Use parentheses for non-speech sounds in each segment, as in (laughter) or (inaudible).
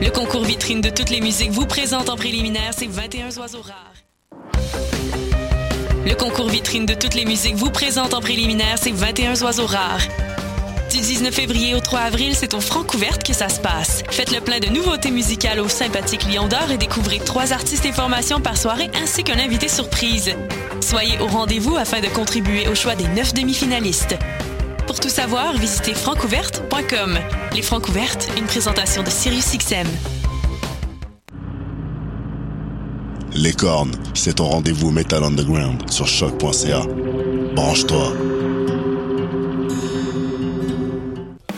Le concours vitrine de toutes les musiques vous présente en préliminaire ces 21 oiseaux rares. Le concours vitrine de toutes les musiques vous présente en préliminaire ces 21 oiseaux rares. Du 19 février au 3 avril, c'est au Francouverte que ça se passe. Faites le plein de nouveautés musicales au sympathique Lion d'Or et découvrez trois artistes et formations par soirée ainsi qu'un invité surprise. Soyez au rendez-vous afin de contribuer au choix des neuf demi-finalistes. Pour tout savoir, visitez francouverte.com. Les Francouvertes, une présentation de SiriusXM. Les cornes, c'est ton rendez-vous Metal Underground sur choc.ca. Branche-toi.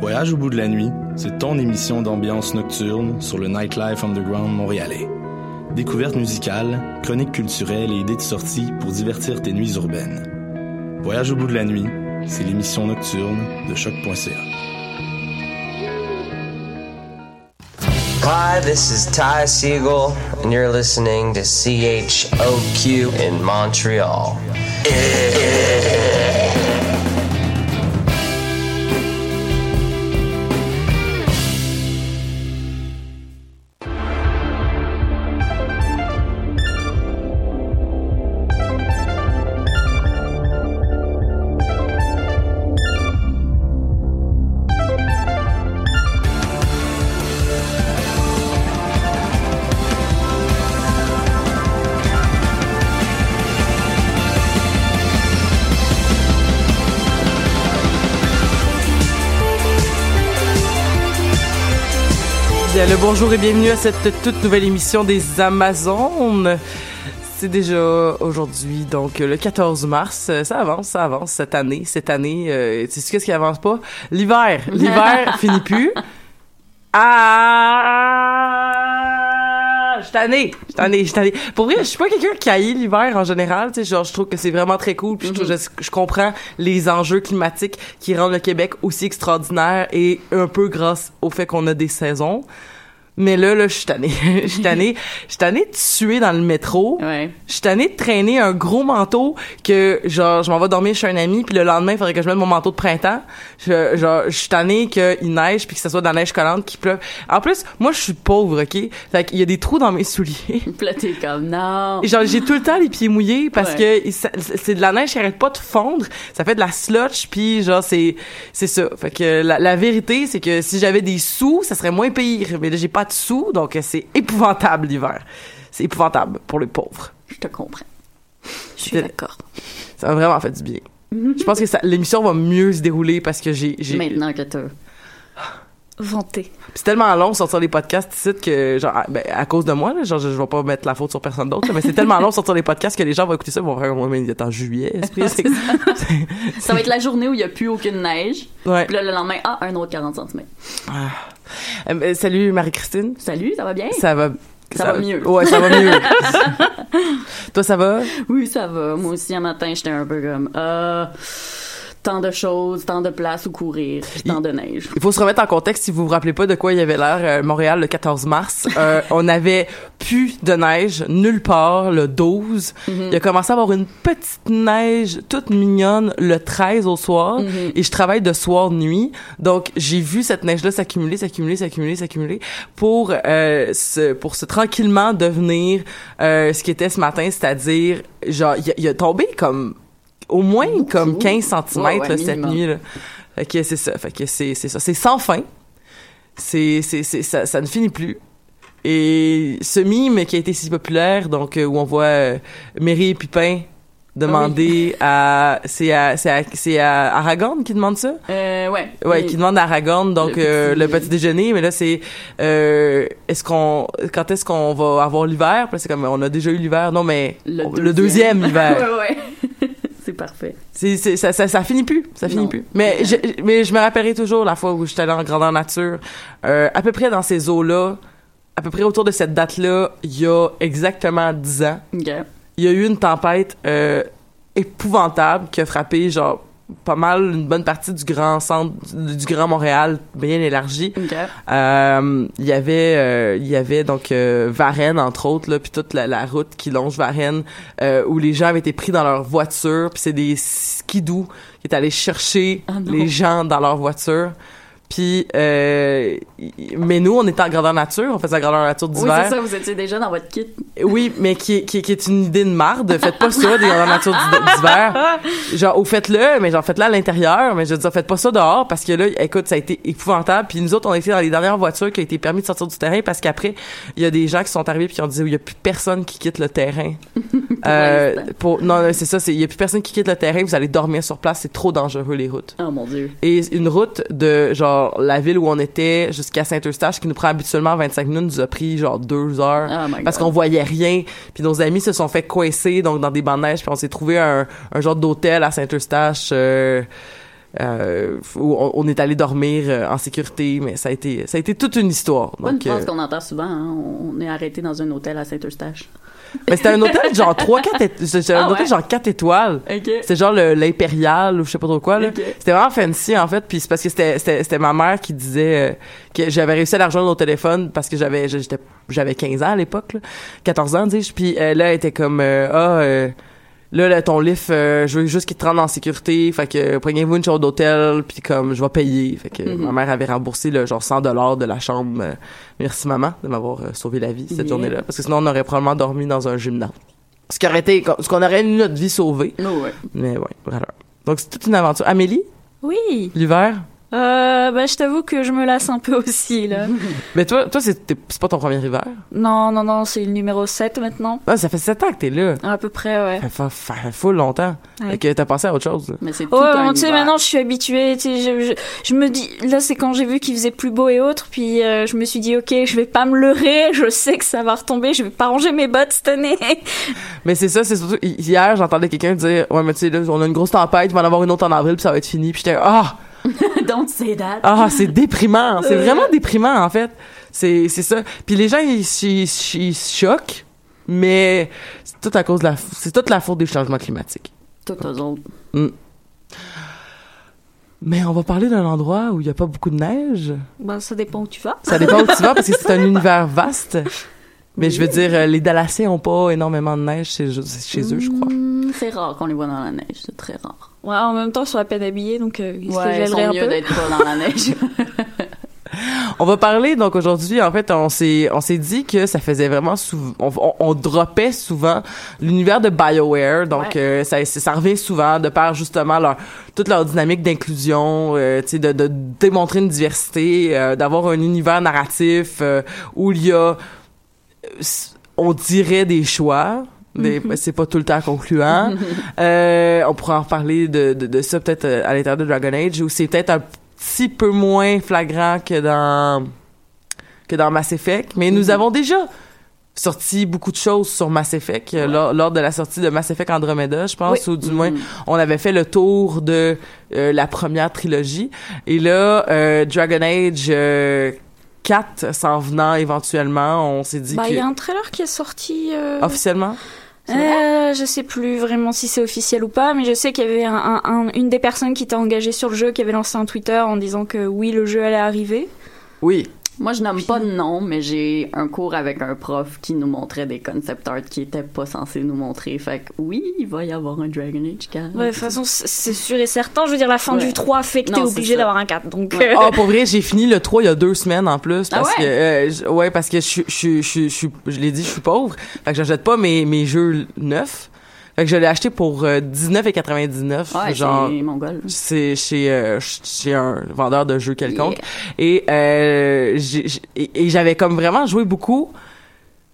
Voyage au bout de la nuit, c'est ton émission d'ambiance nocturne sur le Nightlife Underground montréalais. Découvertes musicales, chroniques culturelles et idées de sortie pour divertir tes nuits urbaines. Voyage au bout de la nuit, c'est l'émission nocturne de choc.ca. Hi, this is Ty Siegel, and you're listening to CHOQ in Montreal. Bonjour et bienvenue à cette toute nouvelle émission des Amazones. C'est déjà aujourd'hui, donc le 14 mars. Euh, Ça avance, ça avance cette année. Cette année, euh, tu sais qu'est-ce qui avance pas? L'hiver. (laughs) L'hiver finit plus. Ah! Je tannée, je tannée, je tannée. Pour vrai, je suis pas quelqu'un qui haït l'hiver en général, tu sais, genre, je trouve que c'est vraiment très cool, puis je, trouve- je, je comprends les enjeux climatiques qui rendent le Québec aussi extraordinaire et un peu grâce au fait qu'on a des saisons. Mais là, là, je suis tannée. (laughs) Je suis tannée. Je suis tannée de suer dans le métro. Ouais. Je suis tannée de traîner un gros manteau que, genre, je m'en vais dormir chez un ami, puis le lendemain, il faudrait que je mette mon manteau de printemps. Je, genre, je suis tannée qu'il neige, puis que ce soit de la neige collante qui pleuve. En plus, moi, je suis pauvre, OK? Fait qu'il y a des trous dans mes souliers. (laughs) Puis t'es comme, non. Et genre, j'ai tout le temps les pieds mouillés parce Ouais. que c'est de la neige qui arrête pas de fondre. Ça fait de la slotch, puis genre, c'est c'est ça. Fait que la, la vérité, c'est que si j'avais des sous, ça serait moins pire. Mais là, j'ai pas de sous, donc c'est épouvantable l'hiver. C'est épouvantable pour les pauvres. Je te comprends. Je suis d'accord. Ça m'a vraiment fait du bien. Je pense que l'émission va mieux se dérouler parce que j'ai... Maintenant que t'as Puis c'est tellement long de sortir les podcasts ici que, genre, à, ben, à cause de moi, là, genre, je, je vais pas mettre la faute sur personne d'autre, mais c'est (laughs) tellement long de sortir les podcasts que les gens vont écouter ça, vont faire, mais il est en juillet, (laughs) esprit, c'est- Ça va être la journée où il n'y a plus aucune neige. Ouais. Puis là, le lendemain, ah, un autre 40 cm. Euh, ben, salut Marie-Christine. Salut, ça va bien? Ça va. Ça va mieux. Ouais, ça va mieux. (laughs) Toi, ça va? Oui, ça va. Moi aussi, un matin, j'étais un peu comme, euh, tant de choses, tant de places où courir, puis tant de neige. Il faut se remettre en contexte si vous vous rappelez pas de quoi il y avait l'air euh, Montréal le 14 mars. Euh, (laughs) on avait plus de neige nulle part le 12. Il a commencé à avoir une petite neige toute mignonne le 13 au soir et je travaille de soir nuit. Donc j'ai vu cette neige là s'accumuler, s'accumuler, s'accumuler, s'accumuler pour euh, se, pour se tranquillement devenir euh, ce qui était ce matin, c'est-à-dire genre il a tombé comme au moins comme 15 cm Ouais, ouais, cette nuit là. Fait que c'est ça. Fait que c'est, c'est ça. C'est sans fin. C'est, c'est, c'est, ça, ça ne finit plus. Et ce mime qui a été si populaire, donc, euh, où on voit euh, Mary et Pupin demander à, c'est à, c'est à, c'est à Aragorn qui demande ça? Euh, ouais. Ouais, Et- qui demande à Aragorn, donc, Le euh, petit- le petit déjeuner, mais là, c'est, euh, est-ce qu'on, quand est-ce qu'on va avoir l'hiver? Puis là, c'est comme, on a déjà eu l'hiver. Non, mais, Le le, deuxième hiver. (laughs) ouais, ouais. C'est parfait. C'est, c'est- ça, ça, ça finit plus, ça finit Non. plus. Mais (laughs) je, mais je me rappellerai toujours la fois où j'étais allée en grandeur nature, euh, à peu près dans ces eaux-là, à peu près autour de cette date-là, il y a exactement 10 ans, il y a eu une tempête euh, épouvantable qui a frappé genre pas mal une bonne partie du grand centre du, grand Montréal bien élargi. Euh, il y avait euh, il y avait donc euh, Varennes entre autres là puis toute la, la route qui longe Varennes euh, où les gens avaient été pris dans leur voiture puis c'est des skidoo qui étaient allés chercher Ah les gens dans leur voiture puis euh, mais nous on était en grandeur nature on faisait la grandeur nature Oui, d'hiver c'est ça, vous étiez déjà dans votre kit. Oui, mais qui est, qui, est- qui est une idée de marde. Faites pas ça dans la nature d'hi- d'hiver. Genre, ou faites-le, mais genre, faites-le à l'intérieur. Mais je veux dire, faites pas ça dehors parce que là, écoute, ça a été épouvantable. Puis nous autres, on était dans les dernières voitures qui a été permis de sortir du terrain parce qu'après, il y a des gens qui sont arrivés puis qui ont dit, il y a plus personne qui quitte le terrain. (laughs) Euh, pour, non, non, c'est ça, il y a plus personne qui quitte le terrain. Vous allez dormir sur place. C'est trop dangereux, les routes. Oh mon Dieu. Et une route de genre la ville où on était jusqu'à Saint-Eustache qui nous prend habituellement 25 minutes nous a pris genre deux heures Oh parce qu'on voyait rien. Puis nos amis se sont fait coincer donc dans des bancs de neige puis on s'est trouvé un, un genre d'hôtel à Saint-Eustache euh, euh, où on, on est allé dormir euh, en sécurité mais ça a été ça a été toute une histoire. Pas une phrase qu'on entend souvent, hein. On est arrêté dans un hôtel à Saint-Eustache. Mais c'était un hôtel genre 3 4 c'était un Ah hôtel genre 4 étoiles. OK. C'était genre l'impérial ou je sais pas trop quoi là. Ok. C'était vraiment fancy en fait puis c'est parce que c'était c'était ma mère qui disait euh, que j'avais réussi à la rejoindre au téléphone parce que j'avais j'étais j'avais 15 ans à l'époque là, 14 ans dis-je puis euh, là elle était comme euh, ah euh, Là, là, ton lift, euh, je veux juste qu'il te rende en sécurité. Fait que euh, prenez-vous une chambre d'hôtel, puis comme je vais payer. Fait que Mhm. ma mère avait remboursé le genre 100 dollars de la chambre. Euh, merci maman de m'avoir euh, sauvé la vie cette Yeah. journée-là, parce que sinon on aurait probablement dormi dans un gymnase. Ce qui aurait été, ce qu'on aurait eu notre vie sauvée. Oh, ouais. Mais ouais, voilà. Donc c'est toute une aventure. Amélie, Oui. l'hiver? Euh, bah, je t'avoue que je me lasse un peu (laughs) aussi, là. Mais toi, toi c'est pas ton premier hiver? non, non, non, c'est le numéro 7 maintenant. Ah, ça fait 7 ans que t'es là. À peu près, ouais. Ça fait, full longtemps. Ouais. Fait que t'as passé à autre chose. là. Mais c'est tout un bon, tu sais, maintenant je suis habituée, tu sais, je, je, je me dis, là c'est quand j'ai vu qu'il faisait plus beau et autres, puis euh, je me suis dit, ok, je vais pas me leurrer, (laughs) je sais que ça va retomber, je vais pas ranger mes bottes cette année. (laughs) Mais c'est ça, c'est surtout hi- hier, j'entendais quelqu'un dire "Ouais, mais tu sais là, on a une grosse tempête, il va en avoir une autre en avril, puis ça va être fini." Puis j'étais "Ah, (laughs) Don't say that. ah, c'est déprimant, c'est Euh. vraiment déprimant en fait." C'est ça. Puis les gens ils, ils, ils choquent, mais c'est tout à cause de la c'est toute la faute des changements climatiques. Toutes eux autres. Mais on va parler d'un endroit où il y a pas beaucoup de neige. bah, ça dépend où tu vas. Ça dépend où tu vas parce que c'est un (laughs) univers vaste. Mais je veux dire, euh, les Dallassiens ont pas énormément de neige chez, chez eux, je crois. Hmm, c'est rare qu'on les voit dans la neige, c'est très rare. Ouais, en même temps, ils sont à peine habillés, donc euh, ils se Ouais, sont gèleraient un mieux peu. d'être pas dans la neige. (laughs) On va parler donc aujourd'hui en fait on s'est on s'est dit que ça faisait vraiment souvent on, on, on droppait souvent l'univers de BioWare donc Ouais. euh, ça ça revient souvent de par justement leur toute leur dynamique d'inclusion euh, tu sais de, de démontrer une diversité euh, d'avoir un univers narratif euh, où il y a euh, on dirait des choix c'est pas tout le temps concluant. (laughs) Euh, on pourra en reparler de, de, de ça peut-être euh, à l'intérieur de Dragon Age où c'est peut-être un petit peu moins flagrant que dans que dans Mass Effect, mais nous avons déjà sorti beaucoup de choses sur Mass Effect euh, lors, lors de la sortie de Mass Effect Andromeda, je pense, Oui. ou du moins Mhm. on avait fait le tour de euh, la première trilogie. Et là, euh, Dragon Age euh, 4 s'en venant éventuellement, on s'est dit Bah, que il y a un trailer qui est sorti. euh, officiellement? Euh, je sais plus vraiment si c'est officiel ou pas, mais je sais qu'il y avait un, un- un- une des personnes qui était engagée sur le jeu qui avait lancé un Twitter en disant que oui, le jeu allait arriver. Oui. Moi, je nomme pas de nom, mais j'ai un cours avec un prof qui nous montrait des concept art qui étaient pas censés nous montrer. Fait que oui, il va y avoir un Dragon Age 4. Ouais, de toute façon, c'est sûr et certain. Je veux dire, la fin Ouais. du 3 fait que t'es obligé d'avoir un 4. Donc, Ouais. euh, Ah, pour vrai, j'ai fini le 3 il y a deux semaines en plus. Ah Parce ouais? que, euh, je- ouais, parce que je, je, je, je, je l'ai dit, je suis pauvre. Fait que j'achète pas mes, mes jeux neufs. Fait que je l'ai acheté pour euh, 19,99. Ouais, genre, c'est chez, euh, chez un vendeur de jeux quelconque. Et, euh, et, et j'avais comme vraiment joué beaucoup.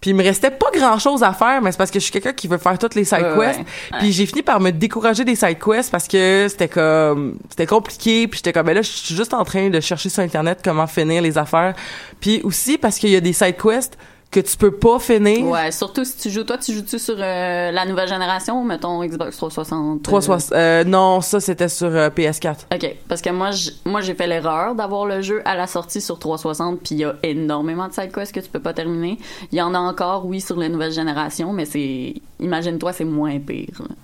Puis il me restait pas grand chose à faire, mais c'est parce que je suis quelqu'un qui veut faire toutes les side Ouais, quests. ouais. Puis j'ai fini par me décourager des side quests parce que c'était comme c'était compliqué. Puis j'étais comme ben là je suis juste en train de chercher sur internet comment finir les affaires. Puis aussi parce qu'il y a des side quests que tu peux pas finir. Ouais, surtout si tu joues, toi, tu joues-tu sur euh, la nouvelle génération, mettons Xbox 360? euh? 360, euh, non, ça c'était sur euh, PS4. OK, parce que moi, moi j'ai fait l'erreur d'avoir le jeu à la sortie sur 360, puis il y a énormément de sidequests que tu peux pas terminer. Il y en a encore, oui, sur les nouvelles générations, mais c'est... Imagine-toi, c'est moins pire. là.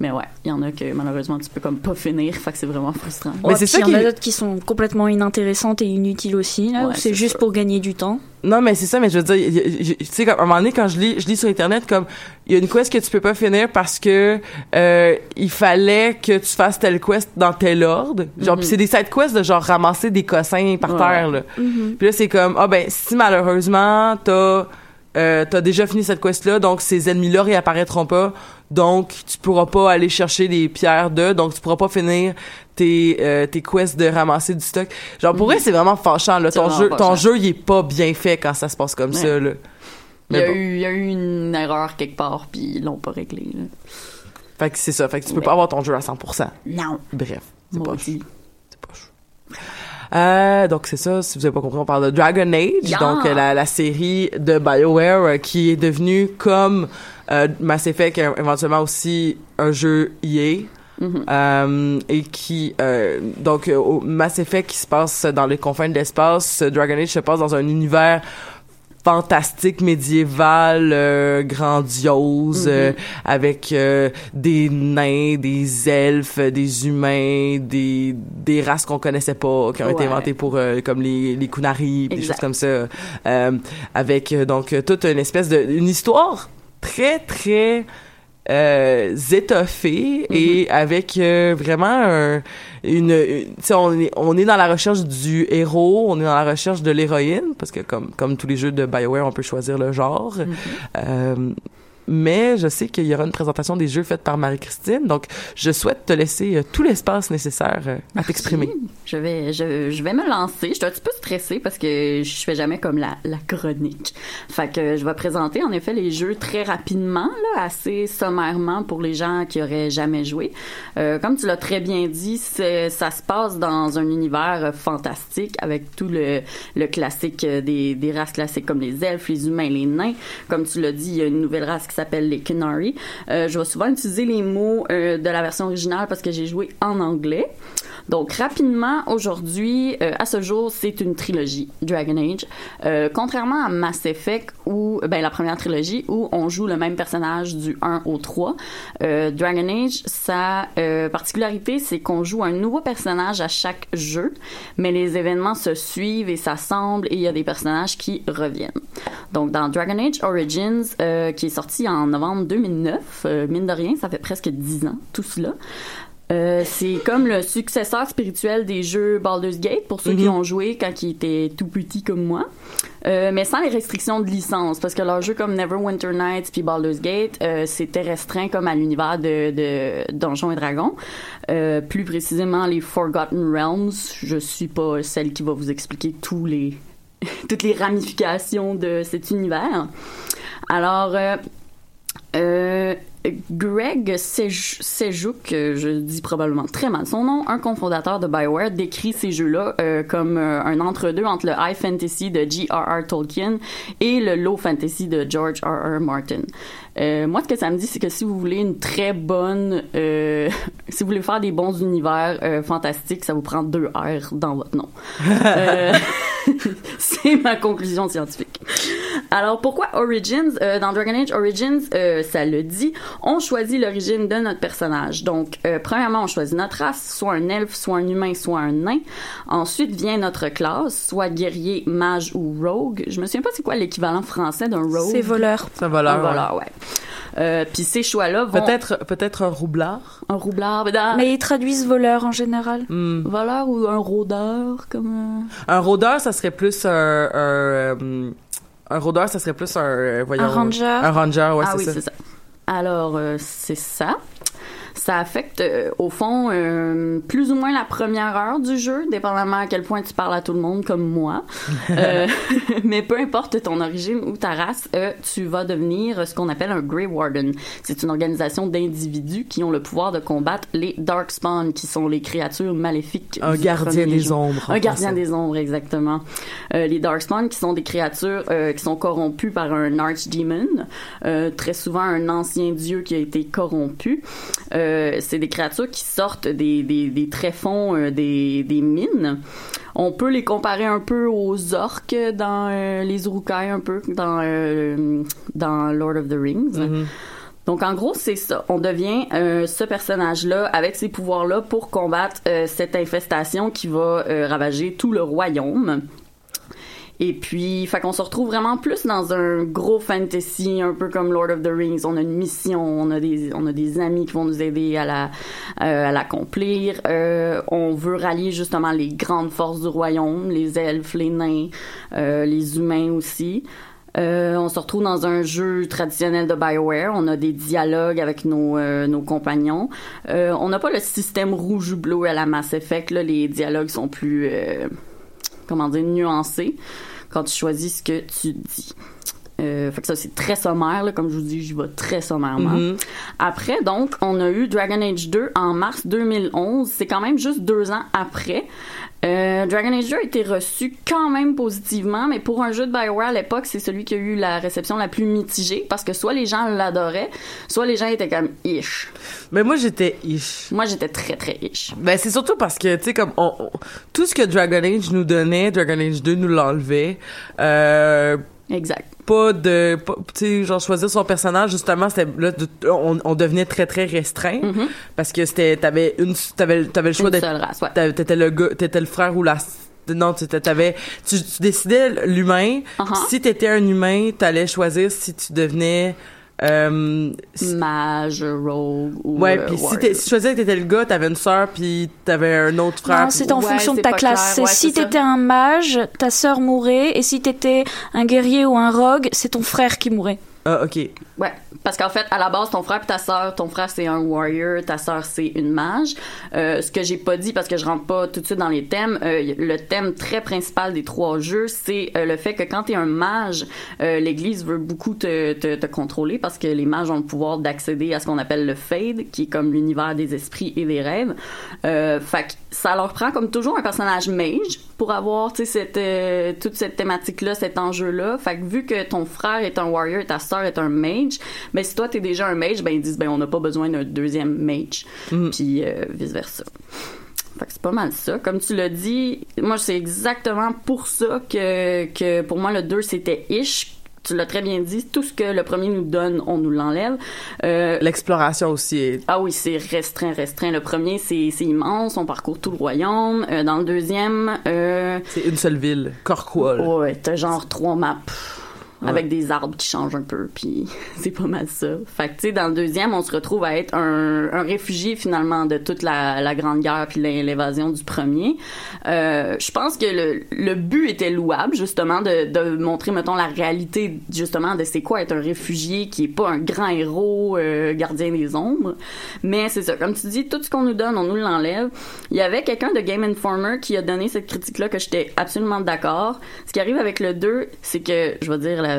Mais ouais, il y en a que malheureusement tu peux comme pas finir, fait que c'est vraiment frustrant. Ouais, puis Il y en a d'autres qui sont complètement inintéressantes et inutiles aussi, là, Ouais, c'est c'est juste pour gagner du temps? Non, mais c'est ça, mais je veux dire, tu sais, comme, à un moment donné, quand je lis, je lis sur Internet, comme, il y a une quest que tu peux pas finir parce que, euh, il fallait que tu fasses telle quest dans tel ordre. Genre, Mhm. pis c'est des side quests de genre ramasser des cossins par Ouais. terre, là. Mhm. Puis là, c'est comme, ah ben, si malheureusement, t'as, euh, t'as déjà fini cette quest-là, donc ces ennemis-là réapparaîtront pas, donc tu pourras pas aller chercher des pierres de, donc tu pourras pas finir tes, euh, tes quests de ramasser du stock. Genre, pour vrai, c'est vraiment fâchant, là. Ton jeu, ton jeu, il est pas bien fait quand ça se passe comme Ouais. ça, là. Il y, a bon. eu, il y a eu une erreur quelque part, puis ils l'ont pas réglé. là. Fait que c'est ça. Fait que tu peux pas avoir ton jeu à 100%. Non. Bref. C'est pas. Euh, donc c'est ça, si vous avez pas compris, on parle de Dragon Age, Yeah! donc euh, la, la série de BioWare euh, qui est devenue comme euh, Mass Effect éventuellement aussi un jeu EA. Mhm. Euh, et qui euh, donc euh, au Mass Effect qui se passe dans les confins de l'espace, Dragon Age se passe dans un univers fantastique médiéval euh, grandiose Mhm. euh, avec euh, des nains, des elfes, des humains, des des races qu'on connaissait pas qui ont été inventées pour euh, comme les les Kunari, des choses comme ça euh, avec euh, donc toute une espèce de une histoire très très euh, étoffée et avec euh, vraiment un- une, une- tu sais on est on est dans la recherche du héros on est dans la recherche de l'héroïne parce que comme comme tous les jeux de Bioware on peut choisir le genre. Euh, mais je sais qu'il y aura une présentation des jeux faite par Marie-Christine donc je souhaite te laisser euh, tout l'espace nécessaire euh, à t'exprimer Je vais, je, je vais me lancer. Je suis un petit peu stressée parce que je fais jamais comme la, la chronique. Fait que je vais présenter en effet les jeux très rapidement, là, assez sommairement pour les gens qui auraient jamais joué. Euh, comme tu l'as très bien dit, ça se passe dans un univers fantastique avec tout le, le classique des, des races classiques comme les elfes, les humains, les nains. Comme tu l'as dit, il y a une nouvelle race qui s'appelle les Kenari. Euh, je vais souvent utiliser les mots euh, de la version originale parce que j'ai joué en anglais. Donc rapidement, aujourd'hui, euh, à ce jour, c'est une trilogie, Dragon Age. Euh, contrairement à Mass Effect, où, ben la première trilogie, où on joue le même personnage du 1 au 3, euh, Dragon Age, sa euh, particularité, c'est qu'on joue un nouveau personnage à chaque jeu, mais les événements se suivent et s'assemblent et il y a des personnages qui reviennent. Donc dans Dragon Age Origins, euh, qui est sorti en novembre 2009, euh, mine de rien, ça fait presque 10 ans, tout cela. Euh, c'est comme le successeur spirituel des jeux Baldur's Gate pour ceux qui Mhm. ont joué quand ils étaient tout petits comme moi, Euh, mais sans les restrictions de licence parce que leurs jeux comme Neverwinter Nights puis Baldur's Gate euh, c'était restreint comme à l'univers de, de Donjons et Dragons. Euh, plus précisément les Forgotten Realms. Je suis pas celle qui va vous expliquer tous les (laughs) toutes les ramifications de cet univers. Alors euh, Greg Sej- Sejuk, euh, je dis probablement très mal son nom, un cofondateur de BioWare, décrit ces jeux-là euh, comme euh, un entre-deux entre le high fantasy de J.R.R. Tolkien et le low fantasy de George R.R. Martin. Euh, moi, ce que ça me dit, c'est que si vous voulez une très bonne, euh, (laughs) si vous voulez faire des bons univers euh, fantastiques, ça vous prend deux R dans votre nom. (laughs) Euh, (laughs) c'est ma conclusion scientifique. Alors, pourquoi Origins? Euh, dans Dragon Age Origins, euh, ça le dit, on choisit l'origine de notre personnage. Donc, euh, premièrement, on choisit notre race, soit un elfe, soit un humain, soit un nain. Ensuite vient notre classe, soit guerrier, mage ou rogue. Je me souviens pas c'est quoi l'équivalent français d'un rogue. C'est voleur. C'est voleur, Un voleur, ouais. Euh, Puis ces choix-là vont... peut-être peut-être un roublard Un roublard, mais dans- Mais ils traduisent voleur en général. Hmm. Voleur ou un rôdeur, comme... euh, un rôdeur ça serait plus un un, euh, un rôdeur ça serait plus un euh, voyons, Un ranger. un ranger ouais ah c'est oui, ça c'est ça. Alors, euh, c'est ça. Ça affecte euh, au fond euh, plus ou moins la première heure du jeu, dépendamment à quel point tu parles à tout le monde comme moi. (laughs) Euh, (laughs) mais peu importe ton origine ou ta race, euh, tu vas devenir ce qu'on appelle un Grey Warden. C'est une organisation d'individus qui ont le pouvoir de combattre les Darkspawn, qui sont les créatures maléfiques. Un gardien des jeu. ombres, Un gardien des ombres, exactement. Euh, les Darkspawn, qui sont des créatures euh, qui sont corrompues par un Archdemon, euh, très souvent un ancien dieu qui a été corrompu. Euh, c'est des créatures qui sortent des, des, des tréfonds euh, des, des mines. On peut les comparer un peu aux orques dans euh, les Urukai, un peu dans, euh, dans Lord of the Rings. Donc en gros, c'est ça. On devient euh, ce personnage-là avec ces pouvoirs-là pour combattre euh, cette infestation qui va euh, ravager tout le royaume. Et puis, fait qu'on se retrouve vraiment plus dans un gros fantasy, un peu comme Lord of the Rings. On a une mission, on a des, on a des amis qui vont nous aider à la, euh, à l'accomplir. Euh, on veut rallier justement les grandes forces du royaume, les elfes, les nains, euh, les humains aussi. Euh, on se retrouve dans un jeu traditionnel de Bioware. On a des dialogues avec nos, euh, nos compagnons. Euh, on n'a pas le système rouge ou bleu à la Mass Effect. Là, les dialogues sont plus, euh, comment dire, nuancés quand tu choisis ce que tu dis. Euh, fait que ça, c'est très sommaire, là, comme je vous dis, j'y vais très sommairement. Mhm. Après, donc, on a eu Dragon Age 2 en mars 2011. C'est quand même juste deux ans après. Euh, Dragon Age 2 a été reçu quand même positivement, mais pour un jeu de Bioware à l'époque, c'est celui qui a eu la réception la plus mitigée parce que soit les gens l'adoraient, soit les gens étaient comme ish. Mais moi, j'étais ish. Moi, j'étais très très ish. Ben, c'est surtout parce que, tu sais, comme, on, on- tout ce que Dragon Age nous donnait, Dragon Age 2 nous l'enlevait. Euh, Exact. pas de tu sais genre choisir son personnage justement c'était là de- on, on devenait très très restreint parce que c'était t'avais une t'avais t'avais le choix Mm-hmm. D'être ouais. t'étais le gars t'étais le frère ou la non tu t'avais tu, tu décidais l'humain Uh-huh. si t'étais un humain t'allais choisir si tu devenais euh, si- Mage, rogue ou ouais euh, puis si tu choisissais que t'étais le gars t'avais une sœur puis t'avais un autre frère Non, c'était en Ouais, fonction de c'est ta classe. Ouais, si c'est t'étais un mage, ta sœur mourrait, et si t'étais un guerrier ou un rogue, c'est ton frère qui mourrait. Ah ok Ouais, parce qu'en fait, à la base, ton frère et ta sœur, ton frère c'est un warrior, ta sœur c'est une mage. Euh, ce que j'ai pas dit parce que je rentre pas tout de suite dans les thèmes, euh, le thème très principal des trois jeux, c'est euh, le fait que quand t'es un mage, euh, l'Église veut beaucoup te, te, te contrôler parce que les mages ont le pouvoir d'accéder à ce qu'on appelle le Fade, qui est comme l'univers des esprits et des rêves. Euh, fait que ça leur prend comme toujours un personnage mage pour avoir cette euh, toute cette thématique là cet enjeu là fait que vu que ton frère est un warrior et ta sœur est un mage ben si toi t'es déjà un mage ben ils disent ben on n'a pas besoin d'un deuxième mage puis vice versa fait que c'est pas mal ça. Comme tu l'as dit, moi, c'est exactement pour ça que, que pour moi, le 2, c'était ish. Tu l'as très bien dit. Tout ce que le premier nous donne, on nous l'enlève. Euh, l'exploration aussi est ah oui, c'est restreint, restreint. Le premier, c'est immense. On parcourt tout le royaume. Euh, dans le deuxième, euh, c'est une seule ville Corkwall ouais, t'as genre trois maps. Avec des arbres qui changent un peu, puis (laughs) c'est pas mal ça. Fait que, tu sais, dans le deuxième, on se retrouve à être un, un réfugié, finalement, de toute la, la Grande Guerre puis l'évasion du premier. Euh, je pense que le, le but était louable, justement, de, de montrer, mettons, la réalité, justement, de c'est quoi être un réfugié qui est pas un grand héros euh, gardien des ombres. Mais c'est ça, comme tu dis, tout ce qu'on nous donne, on nous l'enlève. Il y avait quelqu'un de Game Informer qui a donné cette critique-là que j'étais absolument d'accord. Ce qui arrive avec le 2, c'est que, je vais dire la,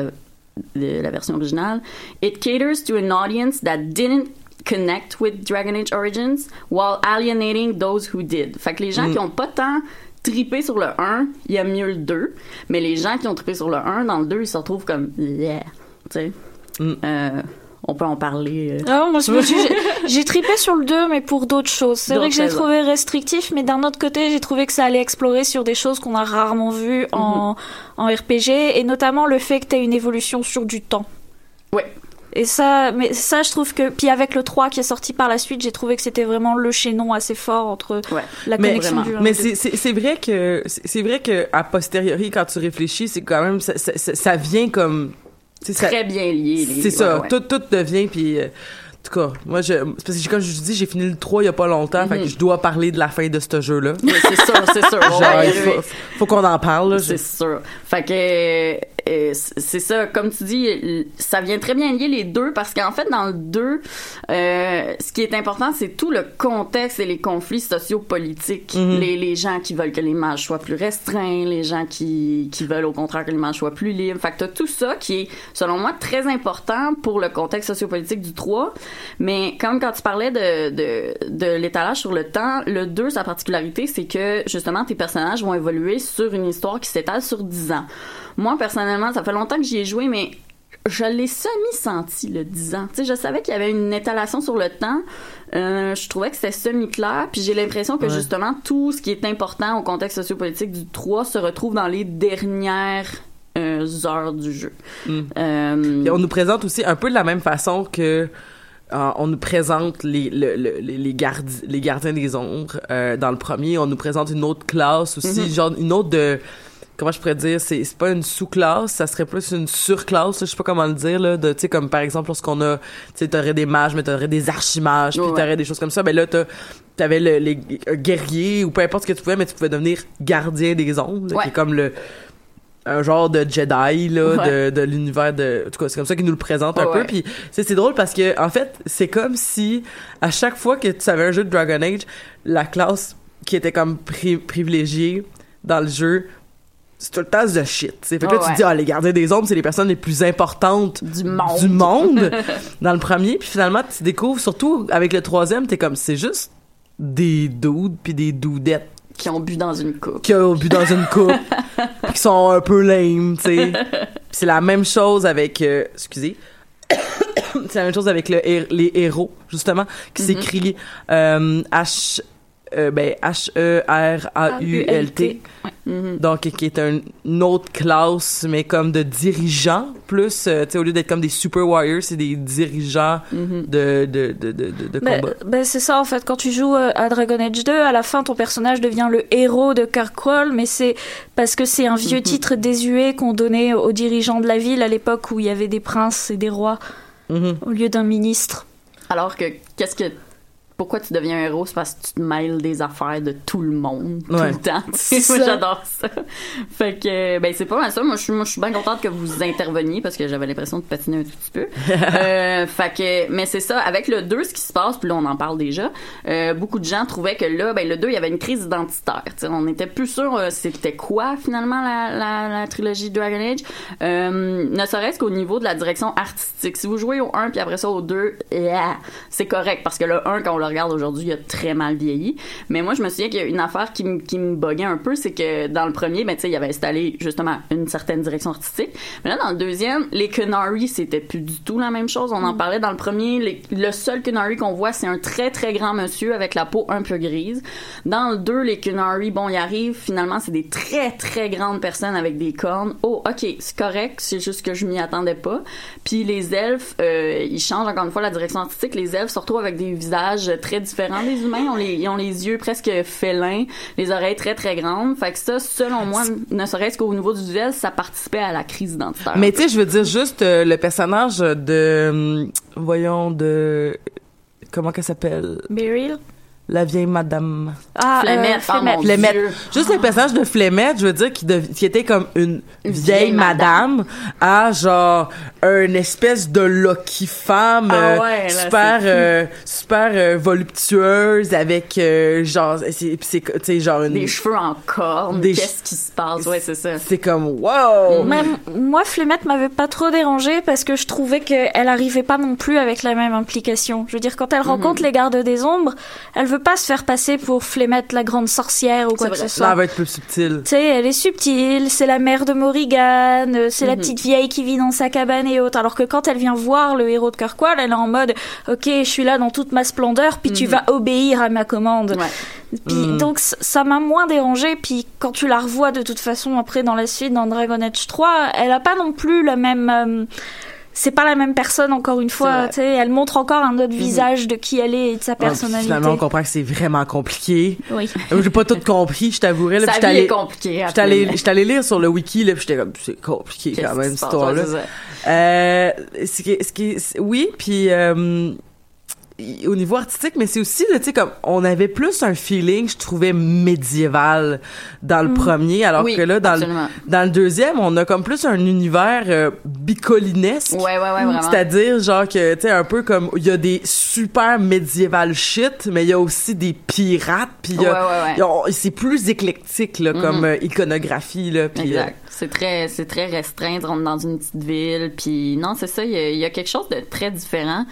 de la version originale, It caters to an audience that didn't connect with Dragon Age Origins while alienating those who did. Fait que les gens Mm. qui ont pas tant trippé sur le 1, il y a mieux le 2. Mais les gens qui ont trippé sur le 1, dans le 2, ils se retrouvent comme, yeah, tu sais. Mm. Euh, on peut en parler. euh. Ah, moi, (laughs) j'ai- j'ai tripé sur le 2, mais pour d'autres choses. C'est vrai que je l'ai raisons. trouvé restrictif, mais d'un autre côté, j'ai trouvé que ça allait explorer sur des choses qu'on a rarement vues en, Mhm. en RPG, et notamment le fait que tu une évolution sur du temps. Ouais. Et ça, mais ça, je trouve que, puis avec le 3 qui est sorti par la suite, j'ai trouvé que c'était vraiment le chaînon assez fort entre la mais, connexion du mais c'est vrai que c'est c'est vrai que a posteriori quand tu réfléchis c'est quand même ça, ça, ça- ça vient comme sais, ça- Très bien lié. c'est ça ouais, tout tout devient puis euh, en tout cas moi je parce que comme je dis j'ai fini le 3 il y a pas longtemps fait que je dois parler de la fin de ce jeu là Mais c'est sûr, c'est sûr. (laughs) genre Ouais, faut, faut qu'on en parle C'est sûr. Fait que euh, c'est ça, comme tu dis, ça vient très bien lier les deux parce qu'en fait, dans le 2, euh, ce qui est important, c'est tout le contexte et les conflits sociopolitiques. Mhm. les, les gens qui veulent que l'image soit plus restreinte, les gens qui, qui veulent au contraire que l'image soit plus libre. Fait que t'as tout ça qui est, selon moi, très important pour le contexte sociopolitique du 3. Mais comme quand tu parlais de, de, de l'étalage sur le temps, le 2, sa particularité, c'est que justement, tes personnages vont évoluer sur une histoire qui s'étale sur 10 ans. Moi, personnellement, ça fait longtemps que j'y ai joué, mais je l'ai semi-senti, le 10 ans. Tu sais, je savais qu'il y avait une étalation sur le temps. Euh, je trouvais que c'était semi-clair. Puis j'ai l'impression que, Ouais. justement, tout ce qui est important au contexte sociopolitique du 3 se retrouve dans les dernières euh, heures du jeu. Mm. Euh, on nous présente aussi un peu de la même façon que euh, on nous présente les le- le- les les, gardi- les gardiens des ombres euh, dans le premier on nous présente une autre classe aussi Mhm. genre une autre de comment je pourrais dire c'est pas une sous-classe ça serait plus une surclasse je sais pas comment le dire là de tu sais comme par exemple lorsqu'on a tu sais t'aurais des mages mais t'aurais des archimages puis Ouais. t'aurais des choses comme ça ben là t'avais le, les un guerrier ou peu importe ce que tu pouvais mais tu pouvais devenir gardien des ombres là, Ouais. qui est comme le un genre de Jedi là Ouais. de, de l'univers de en tout cas c'est comme ça qu'ils nous le présentent un Ouais, peu ouais. puis c'est c'est drôle parce que en fait c'est comme si à chaque fois que tu avais un jeu de Dragon Age la classe qui était comme pri- privilégiée dans le jeu c'est tout le temps the shit tu sais. fait que là tu ouais. te dis ah les gardiens des ombres c'est les personnes les plus importantes du monde. du monde (laughs) dans le premier puis finalement tu découvres surtout avec le troisième t'es comme c'est juste des dudes puis des doudettes qui ont bu dans une coupe. qui ont bu dans une (laughs) coupe puis qui sont un peu lame, tu sais. Puis c'est la même chose avec euh, excusez. (coughs) c'est la même chose avec le les héros justement qui Mhm. s'écrit euh, H euh, ben H E R A U L T. Mhm. Donc qui est un- une autre classe mais comme de dirigeants plus euh, tu sais au lieu d'être comme des super warriors, c'est des dirigeants Mhm. de de de de, de, de Ben, combat. ben, c'est ça en fait quand tu joues euh, à Dragon Age 2 à la fin ton personnage devient le héros de Kirkwall mais c'est parce que c'est un vieux Mhm. titre désuet qu'on donnait aux dirigeants de la ville à l'époque où il y avait des princes et des rois au lieu d'un ministre Alors que, qu'est-ce que. Pourquoi tu deviens un héros? C'est parce que tu te mêles des affaires de tout le monde, tout le temps. (laughs) Moi, j'adore ça. Fait que, ben, c'est pas mal ça. Moi, je suis, moi, je suis bien contente que vous interveniez parce que j'avais l'impression de patiner un tout petit peu. (laughs) euh, fait que, mais c'est ça. Avec le 2, ce qui se passe, puis là, on en parle déjà, euh, beaucoup de gens trouvaient que là, ben, le 2, il y avait une crise identitaire. Tu sais, on n'était plus sûr euh, c'était quoi, finalement, la, la, la trilogie Dragon Age. Euh, ne serait-ce qu'au niveau de la direction artistique. Si vous jouez au 1 puis après ça au 2, yeah, c'est correct parce que le 1, quand on le regarde aujourd'hui, il a très mal vieilli. Mais moi, je me souviens qu'il y a une affaire qui, me- qui me buguait un peu, c'est que dans le premier, ben, tu sais, il avait installé justement une certaine direction artistique. Mais là, dans le deuxième, les Kunari, c'était plus du tout la même chose. On en parlait dans le premier. les- le seul Kunari qu'on voit, c'est un très, très grand monsieur avec la peau un peu grise. Dans le 2, les Kunari, bon, ils arrivent, finalement, c'est des très, très grandes personnes avec des cornes. Oh, ok, c'est correct, c'est juste que je m'y attendais pas. Puis les elfes, euh, ils changent encore une fois la direction artistique. Les elfes se retrouvent avec des visages très différents des humains. Ils ont les, ils ont les yeux presque félins, les oreilles très, très grandes. Fait que ça, selon moi, ne serait-ce qu'au niveau du visuel, ça participait à la crise identitaire. Mais tu sais, je veux dire juste euh, le personnage de hum, voyons de comment qu'elle s'appelle? Beryl la vieille madame ah Flemette, euh, oh Flemette. mon Flemette. Dieu. Juste le personnage de Flemette, je veux dire, qui, était comme une Une vieille, vieille madame, à genre une espèce de Loki femme Ah euh, ouais, là, super euh, super euh, voluptueuse avec euh, genre c'est c'est genre une des cheveux en cornes, Des qu'est-ce qui se passe? Ouais, c'est ça. c'est comme wow Même moi, Flemette m'avait pas trop dérangé parce que je trouvais qu'elle arrivait pas non plus avec la même implication. Je veux dire, quand elle Mhm. rencontre les gardes des ombres, elle veut pas se faire passer pour Flemette la grande sorcière ou quoi que ce ça soit. va être plus subtil Tu sais, elle est subtile, c'est la mère de Morrigan, euh, c'est la Mhm. petite vieille qui vit dans sa cabane et autres. Alors que quand elle vient voir le héros de Kirkwall, elle est en mode, ok, je suis là dans toute ma splendeur, puis tu Mhm. vas obéir à ma commande. Ouais. Puis, Mhm. Donc ça m'a moins dérangé. Puis quand tu la revois de toute façon après dans la suite dans Dragon Age 3, elle a pas non plus la même. euh, c'est pas la même personne encore une fois. Tu sais, elle montre encore un autre visage de qui elle est et de sa Ah, personnalité. finalement on comprend que c'est vraiment compliqué Oui. Euh, j'ai pas tout compris je t'avouerais là Sa vie est compliquée. j'étais allé lire sur le wiki là j'étais comme c'est compliqué Qu'est-ce quand même cette histoire là. Euh, ce qui, ce qui, oui, puis euh, au niveau artistique, mais c'est aussi, tu sais, comme, on avait plus un feeling, je trouvais, médiéval dans le Mm. premier, alors Oui, que là, dans le, absolument. dans le deuxième, on a comme plus un univers euh, bicolinesque. Ouais, ouais, ouais. C'est-à-dire, genre, que, tu sais, un peu comme, il y a des super médiéval shit, mais il y a aussi des pirates, puis c'est plus éclectique, là, comme Mhm. euh, iconographie, là, puis... euh, Exact. C'est très, c'est très restreint. On est dans une petite ville, puis non, c'est ça. Il y, a, il y a quelque chose de très différent,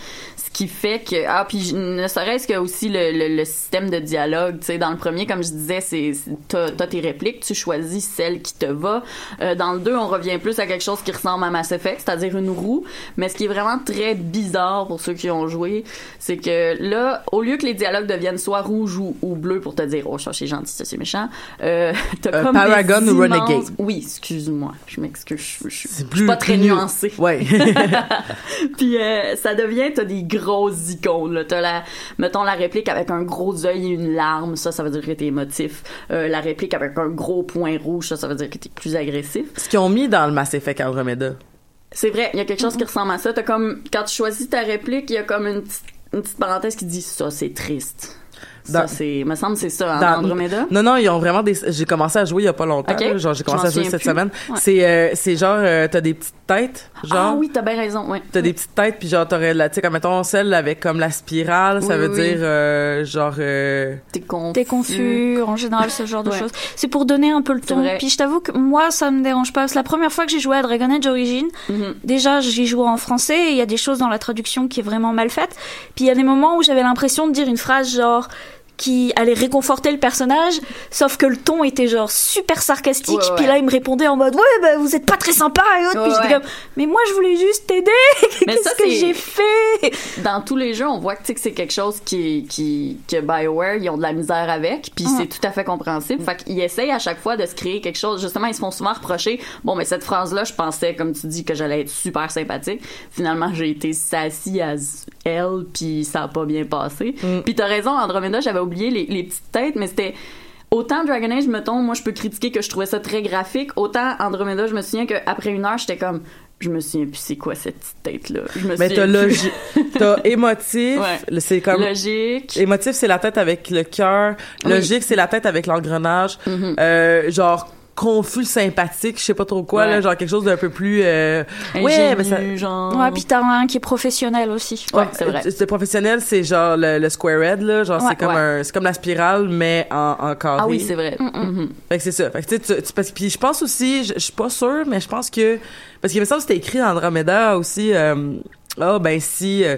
qui fait que ah, puis ne serait-ce que aussi le, le, le système de dialogue. Tu sais, dans le premier, comme je disais, c'est t'as t'as tes répliques, tu choisis celle qui te va. Euh, dans le 2, on revient plus à quelque chose qui ressemble à Mass Effect, c'est-à-dire une roue. Mais ce qui est vraiment très bizarre pour ceux qui ont joué, c'est que là, au lieu que les dialogues deviennent soit rouge ou, ou bleu pour te dire oh ça c'est gentil, ça c'est méchant, euh, (laughs) t'as Euh, comme Paragon des ou immenses- Renegade. oui, excuse-moi. Je m'excuse. Je, je, je, je suis pas très nuancée. Ouais. (laughs) Puis euh, ça devient, t'as des grosses icônes. T'as la, mettons la réplique avec un gros œil et une larme. Ça, ça veut dire que t'es émotif. Euh, la réplique avec un gros point rouge. Ça, ça veut dire que t'es plus agressif. Ce qu'ils ont mis dans le Mass Effect Andromeda. C'est vrai, il y a quelque chose qui ressemble à ça. T'as comme, quand tu choisis ta réplique, il y a comme une petite, une petite parenthèse qui dit ça, c'est triste. Ça, c'est, me semble, c'est ça, hein, Dans- Andromeda? Non, non, ils ont vraiment des. J'ai commencé à jouer il y a pas longtemps. Là. genre, j'ai commencé m'en à jouer cette plus. semaine. Ouais. C'est, euh, c'est genre, euh, t'as des petites têtes, genre? Ah oui, t'as bien raison, ouais. T'as des petites têtes, puis genre, t'aurais, la, tu sais, comme mettons, celle avec comme la spirale, ça Oui, veut oui, dire, euh, genre, euh, T'es confus. T'es confus, en général, ce genre de Ouais. choses. C'est pour donner un peu le ton. Puis je t'avoue que moi, ça me dérange pas. C'est la première fois que j'ai joué à Dragon Age Origins. Mhm. Déjà, j'y joue en français et il y a des choses dans la traduction qui est vraiment mal faite. Puis il y a des moments où j'avais l'impression de dire une phrase genre qui allait réconforter le personnage, sauf que le ton était genre super sarcastique. Ouais, ouais. Puis là, il me répondait en mode ouais, bah, vous êtes pas très sympa et autres. Ouais, puis j'étais comme mais moi, je voulais juste t'aider. (laughs) Qu'est-ce que j'ai fait? Dans tous les jeux, on voit que, c'est quelque chose qui, qui, que BioWare, ils ont de la misère avec, puis c'est tout à fait compréhensible. Fait qu'ils essayent à chaque fois de se créer quelque chose. Justement, ils se font souvent reprocher, bon, mais cette phrase-là, je pensais, comme tu dis, que j'allais être super sympathique. Finalement, j'ai été sassy à elle, puis ça a pas bien passé. Puis t'as raison, Andromeda, j'avais oublié les, les petites têtes, mais c'était... Autant Dragon Age, mettons, moi je peux critiquer que je trouvais ça très graphique, autant Andromeda, je me souviens qu'après une heure, j'étais comme, je me souviens plus c'est quoi cette petite tête-là. Je me mais t'as (laughs) émotif, Ouais. c'est comme, Logique. émotif, c'est la tête avec le cœur, Oui. logique, c'est la tête avec l'engrenage, Mhm. euh, genre, confus sympathique, je sais pas trop quoi, Ouais. là, genre quelque chose d'un peu plus, euh, ouais, mais ça, genre. Ouais, puis t'as un qui est professionnel aussi. Ouais, c'est vrai. Euh, C'est professionnel, c'est genre le, le square head là, genre Ouais. c'est comme Ouais. un, c'est comme la spirale mais en, en carré. Ah oui, c'est vrai. Mhm. Fait que c'est ça. Fait que tu sais, tu- tu- parce que puis je pense aussi, je je suis pas sûre, mais je pense que parce qu'il me semble que c'était écrit dans Andromeda aussi. euh, Ah ben si euh,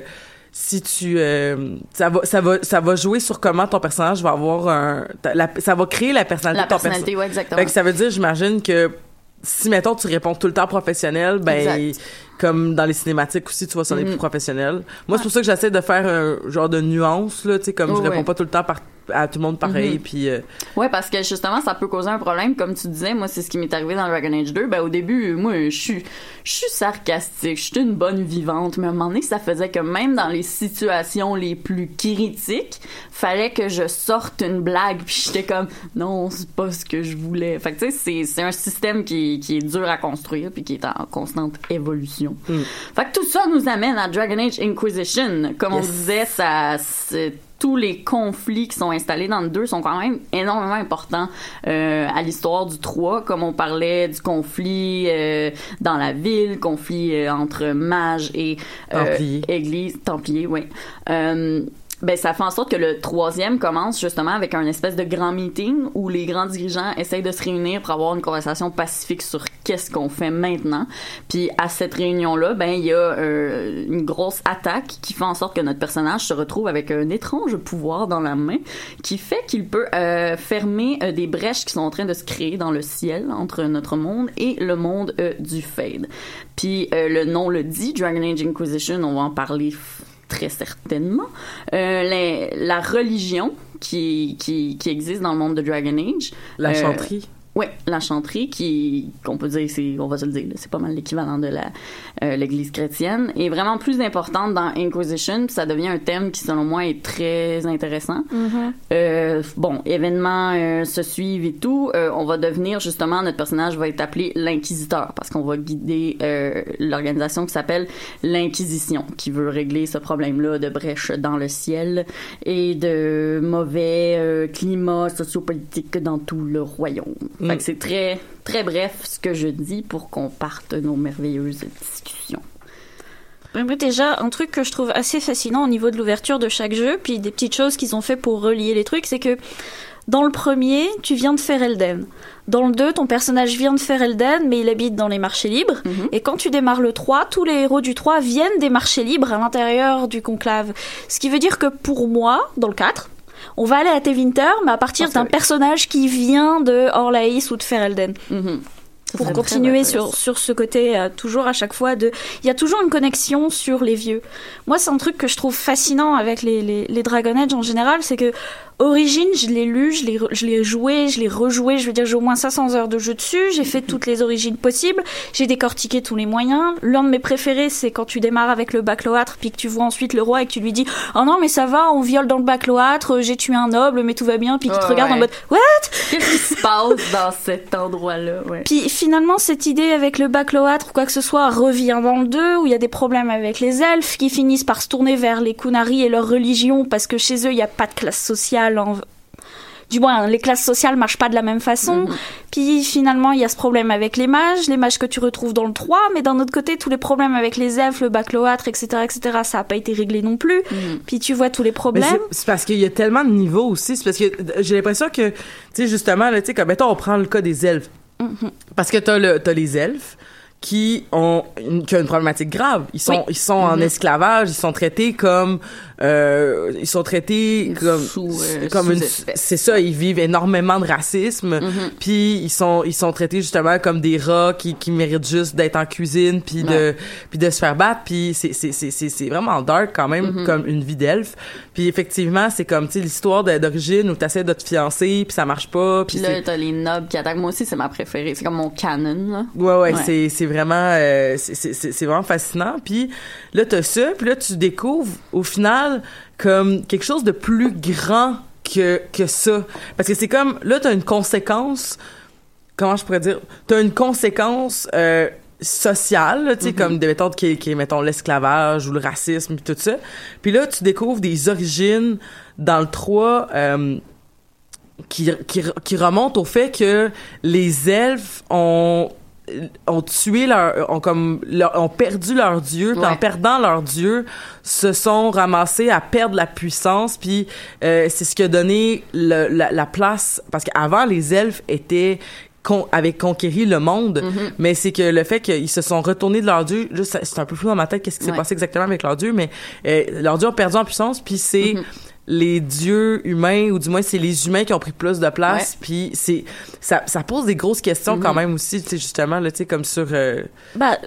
si tu euh, ça va ça va ça va jouer sur comment ton personnage va avoir un la- ça va créer la personnalité La de ton perso- personnalité, ouais, exactement. Fait que ça veut dire, j'imagine que si, mettons, tu réponds tout le temps professionnel, ben, Exact. Comme dans les cinématiques aussi, tu vas sonner Mhm. plus professionnel. Moi, c'est pour ça que j'essaie de faire un genre de nuance, là, tu sais, comme Oh, je réponds ouais. pas tout le temps par, à tout le monde pareil, Mhm. puis euh, Ouais, parce que justement, ça peut causer un problème. Comme tu disais, moi, c'est ce qui m'est arrivé dans Dragon Age 2. Ben, au début, moi, je suis, je suis sarcastique, je suis une bonne vivante, mais à un moment donné, ça faisait que même dans les situations les plus critiques, fallait que je sorte une blague, puis j'étais comme, non, c'est pas ce que je voulais. Fait que, tu sais, c'est, c'est un système qui, qui est dur à construire, puis qui est en constante évolution. Mm. Fait que tout ça nous amène à Dragon Age Inquisition. Comme on disait, ça, tous les conflits qui sont installés dans le 2 sont quand même énormément importants euh, à l'histoire du 3, comme on parlait du conflit euh, dans la ville, conflit euh, entre mages et Templiers. église, templiers, oui. Ben, ça fait en sorte que le troisième commence justement avec un espèce de grand meeting où les grands dirigeants essayent de se réunir pour avoir une conversation pacifique sur qu'est-ce qu'on fait maintenant. Puis à cette réunion-là, ben il y a euh, une grosse attaque qui fait en sorte que notre personnage se retrouve avec un étrange pouvoir dans la main qui fait qu'il peut euh, fermer euh, des brèches qui sont en train de se créer dans le ciel entre notre monde et le monde du Fade. Puis le nom le dit, Dragon Age Inquisition, on va en parler très certainement. Euh, la, la religion qui, qui, qui existe dans le monde de Dragon Age. la euh, chanterie. Ouais, la chanterie, qui qu'on peut dire, c'est, on va se le dire, c'est pas mal l'équivalent de la euh, l'Église chrétienne, est vraiment plus importante dans Inquisition. puis ça devient un thème qui, selon moi, est très intéressant. Euh, bon, événements euh, se suivent et tout. Euh, on va devenir justement notre personnage va être appelé l'inquisiteur parce qu'on va guider euh, l'organisation qui s'appelle l'inquisition, qui veut régler ce problème-là de brèche dans le ciel et de mauvais euh, climat sociopolitique dans tout le royaume. Mm. Fait que c'est très très bref ce que je dis pour qu'on parte nos merveilleuses discussions. Ben, moi, déjà, un truc que je trouve assez fascinant au niveau de l'ouverture de chaque jeu, puis des petites choses qu'ils ont fait pour relier les trucs, c'est que dans le premier, tu viens de faire Elden. Dans le 2, ton personnage vient de faire Elden, mais il habite dans les marchés libres. Et quand tu démarres le 3, tous les héros du 3 viennent des marchés libres à l'intérieur du conclave. Ce qui veut dire que pour moi, dans le 4, on va aller à Tevinter, mais à partir d'un personnage qui vient de Orlaïs ou de Ferelden. Pour serait continuer sur, sur ce côté, euh, toujours à chaque fois, de, il y a toujours une connexion sur les vieux. Moi, c'est un truc que je trouve fascinant avec les, les, les Dragon Age en général, c'est que Origin, je l'ai lu, je l'ai, joué, je l'ai rejoué, je veux dire, j'ai au moins 500 heures de jeu dessus, j'ai fait toutes les origines possibles, j'ai décortiqué tous les moyens. L'un de mes préférés, c'est quand tu démarres avec le baccloâtre, puis que tu vois ensuite le roi et que tu lui dis, oh non, mais ça va, on viole dans le baccloâtre, j'ai tué un noble, mais tout va bien, puis qu'il te Ouais, regarde en mode, what? Qu'est-ce qui se passe dans cet endroit-là? Ouais. Puis finalement, cette idée avec le baccloâtre ou quoi que ce soit revient dans le 2, où il y a des problèmes avec les elfes qui finissent par se tourner vers les Kunari et leur religion parce que chez eux, il n'y a pas de classe sociale. En... Du moins, les classes sociales marchent pas de la même façon. Puis finalement, il y a ce problème avec les mages, les mages que tu retrouves dans le 3, mais d'un autre côté, tous les problèmes avec les elfes, le baccloâtre, etc., etc., ça a pas été réglé non plus. Puis tu vois tous les problèmes. c'est- parce qu'il y a tellement de niveaux aussi. C'est parce que j'ai l'impression que, tu sais, justement, tu sais, comme, mettons, on prend le cas des elfes. Mhm. Parce que t'as le, t'as les elfes qui ont une, qui ont une problématique grave. Ils sont, Oui. ils sont en esclavage. Ils sont traités comme, euh, ils sont traités comme, sous, euh, comme une, c'est ça. Ils vivent énormément de racisme. Mhm. Puis ils sont, ils sont traités justement comme des rats qui, qui méritent juste d'être en cuisine puis de, puis de se faire battre. Puis c'est, c'est, c'est, c'est, vraiment dark quand même Mhm. comme une vie d'elfe. Puis effectivement, c'est comme, tu sais, l'histoire d'origine où t'essaies de te fiancer puis ça marche pas. Puis là, t'as les nobles qui attaquent. Moi aussi, c'est ma préférée. C'est comme mon canon, là. Ouais, ouais, Ouais. c'est c'est vraiment euh, c'est- c'est vraiment fascinant. Puis là t'as ça, puis là tu découvres au final comme quelque chose de plus grand que que ça, parce que c'est comme là t'as une conséquence. Comment je pourrais dire T'as une conséquence. Euh, sociale, tu sais, comme des méthodes qui, qui mettons, l'esclavage ou le racisme et tout ça. Puis là, tu découvres des origines dans le 3 euh, qui, qui, qui remontent au fait que les elfes ont ont tué leur ont comme leur- ont perdu leur dieu puis en perdant leur dieu se sont ramassés à perdre la puissance puis euh, c'est ce qui a donné le- la, la place parce qu'avant les elfes étaient con, avaient conquéri le monde Mm-hmm. mais c'est que le fait qu'ils se sont retournés de leur dieu c'est un peu flou dans ma tête qu'est-ce qui s'est Ouais. passé exactement avec leur dieu mais euh, leurs dieux ont perdu en puissance puis c'est Mm-hmm. les dieux humains ou du moins c'est les humains qui ont pris plus de place puis c'est ça, ça pose des grosses questions quand Mhm. même aussi tu sais justement là tu sais comme sur euh, Bah,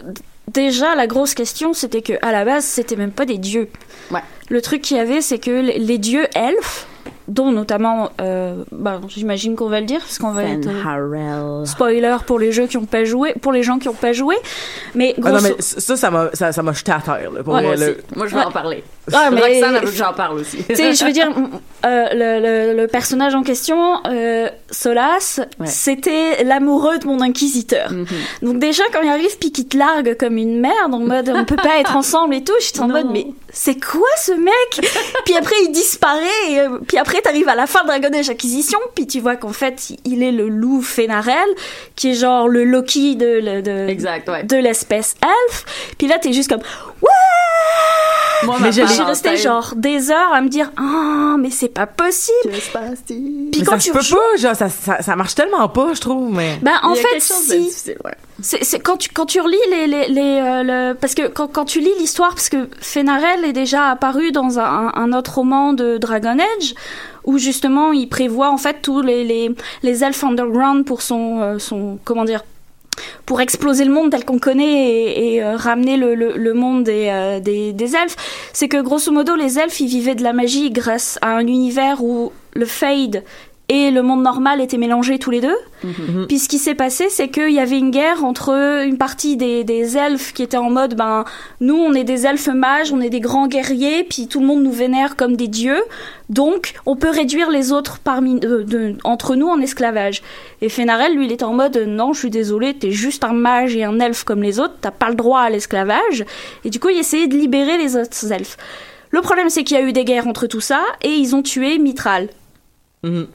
déjà, la grosse question, c'était que à la base, c'était même pas des dieux. Ouais. Le truc qu'il y avait, c'est que les, les dieux elfes, dont notamment, euh, bah, j'imagine qu'on va le dire, parce qu'on va être euh, Harrell. spoiler pour les jeux qui ont pas joué, pour les gens qui ont pas joué. Mais ah non mais ça ça m'a ça ça m'a jeté à terre là, pour Ouais, vrai, Moi là. aussi. Moi, je vais Ouais. en parler. Ah, (laughs) mais- Roxane, elle veut que j'en parle aussi. (laughs) tu sais, je veux dire, euh, le, le, le personnage en question, euh, Solas, Ouais. c'était l'amoureux de mon inquisiteur. Mhm. Donc déjà, quand il arrive puis qu'il te largue comme une merde, en mode on peut pas être ensemble et tout, j'étais en Non. mode mais c'est quoi ce mec? (laughs) Puis après il disparaît, et, euh, puis après t'arrives à la fin de Dragon Age Acquisition, puis tu vois qu'en fait il est le loup Fénarel, qui est genre le Loki de, de, Exact, ouais. de l'espèce elfe. Puis là t'es juste comme ouais Moi, Mais J'ai resté genre des heures à me dire ah mais c'est pas possible. Que se passe-t-il? Puis mais quand ça tu rejoues- pas genre ça, ça ça marche tellement pas je trouve mais ben en Il y a fait si ouais. c'est c'est quand tu quand tu relis les les, les euh, le- parce que quand, quand tu lis l'histoire parce que Fenarel est déjà apparu dans un, un autre roman de Dragon Age où justement il prévoit en fait tous les les elfes underground pour son euh, son comment dire pour exploser le monde tel qu'on connaît et, euh, ramener le, le, le monde des, euh, des, des elfes, c'est que grosso modo les elfes ils vivaient de la magie grâce à un univers où le fade et le monde normal étaient mélangés tous les deux. Mhm. Puis ce qui s'est passé, c'est qu'il y avait une guerre entre une partie des, des elfes qui étaient en mode, ben, nous, on est des elfes mages, on est des grands guerriers, puis tout le monde nous vénère comme des dieux. Donc, on peut réduire les autres parmi, de- de- entre nous en esclavage. Et Fenarel, lui, il était en mode, non, je suis désolé, t'es juste un mage et un elfe comme les autres, t'as pas le droit à l'esclavage. Et du coup, il essayait de libérer les autres elfes. Le problème, c'est qu'il y a eu des guerres entre tout ça, et ils ont tué Mithral.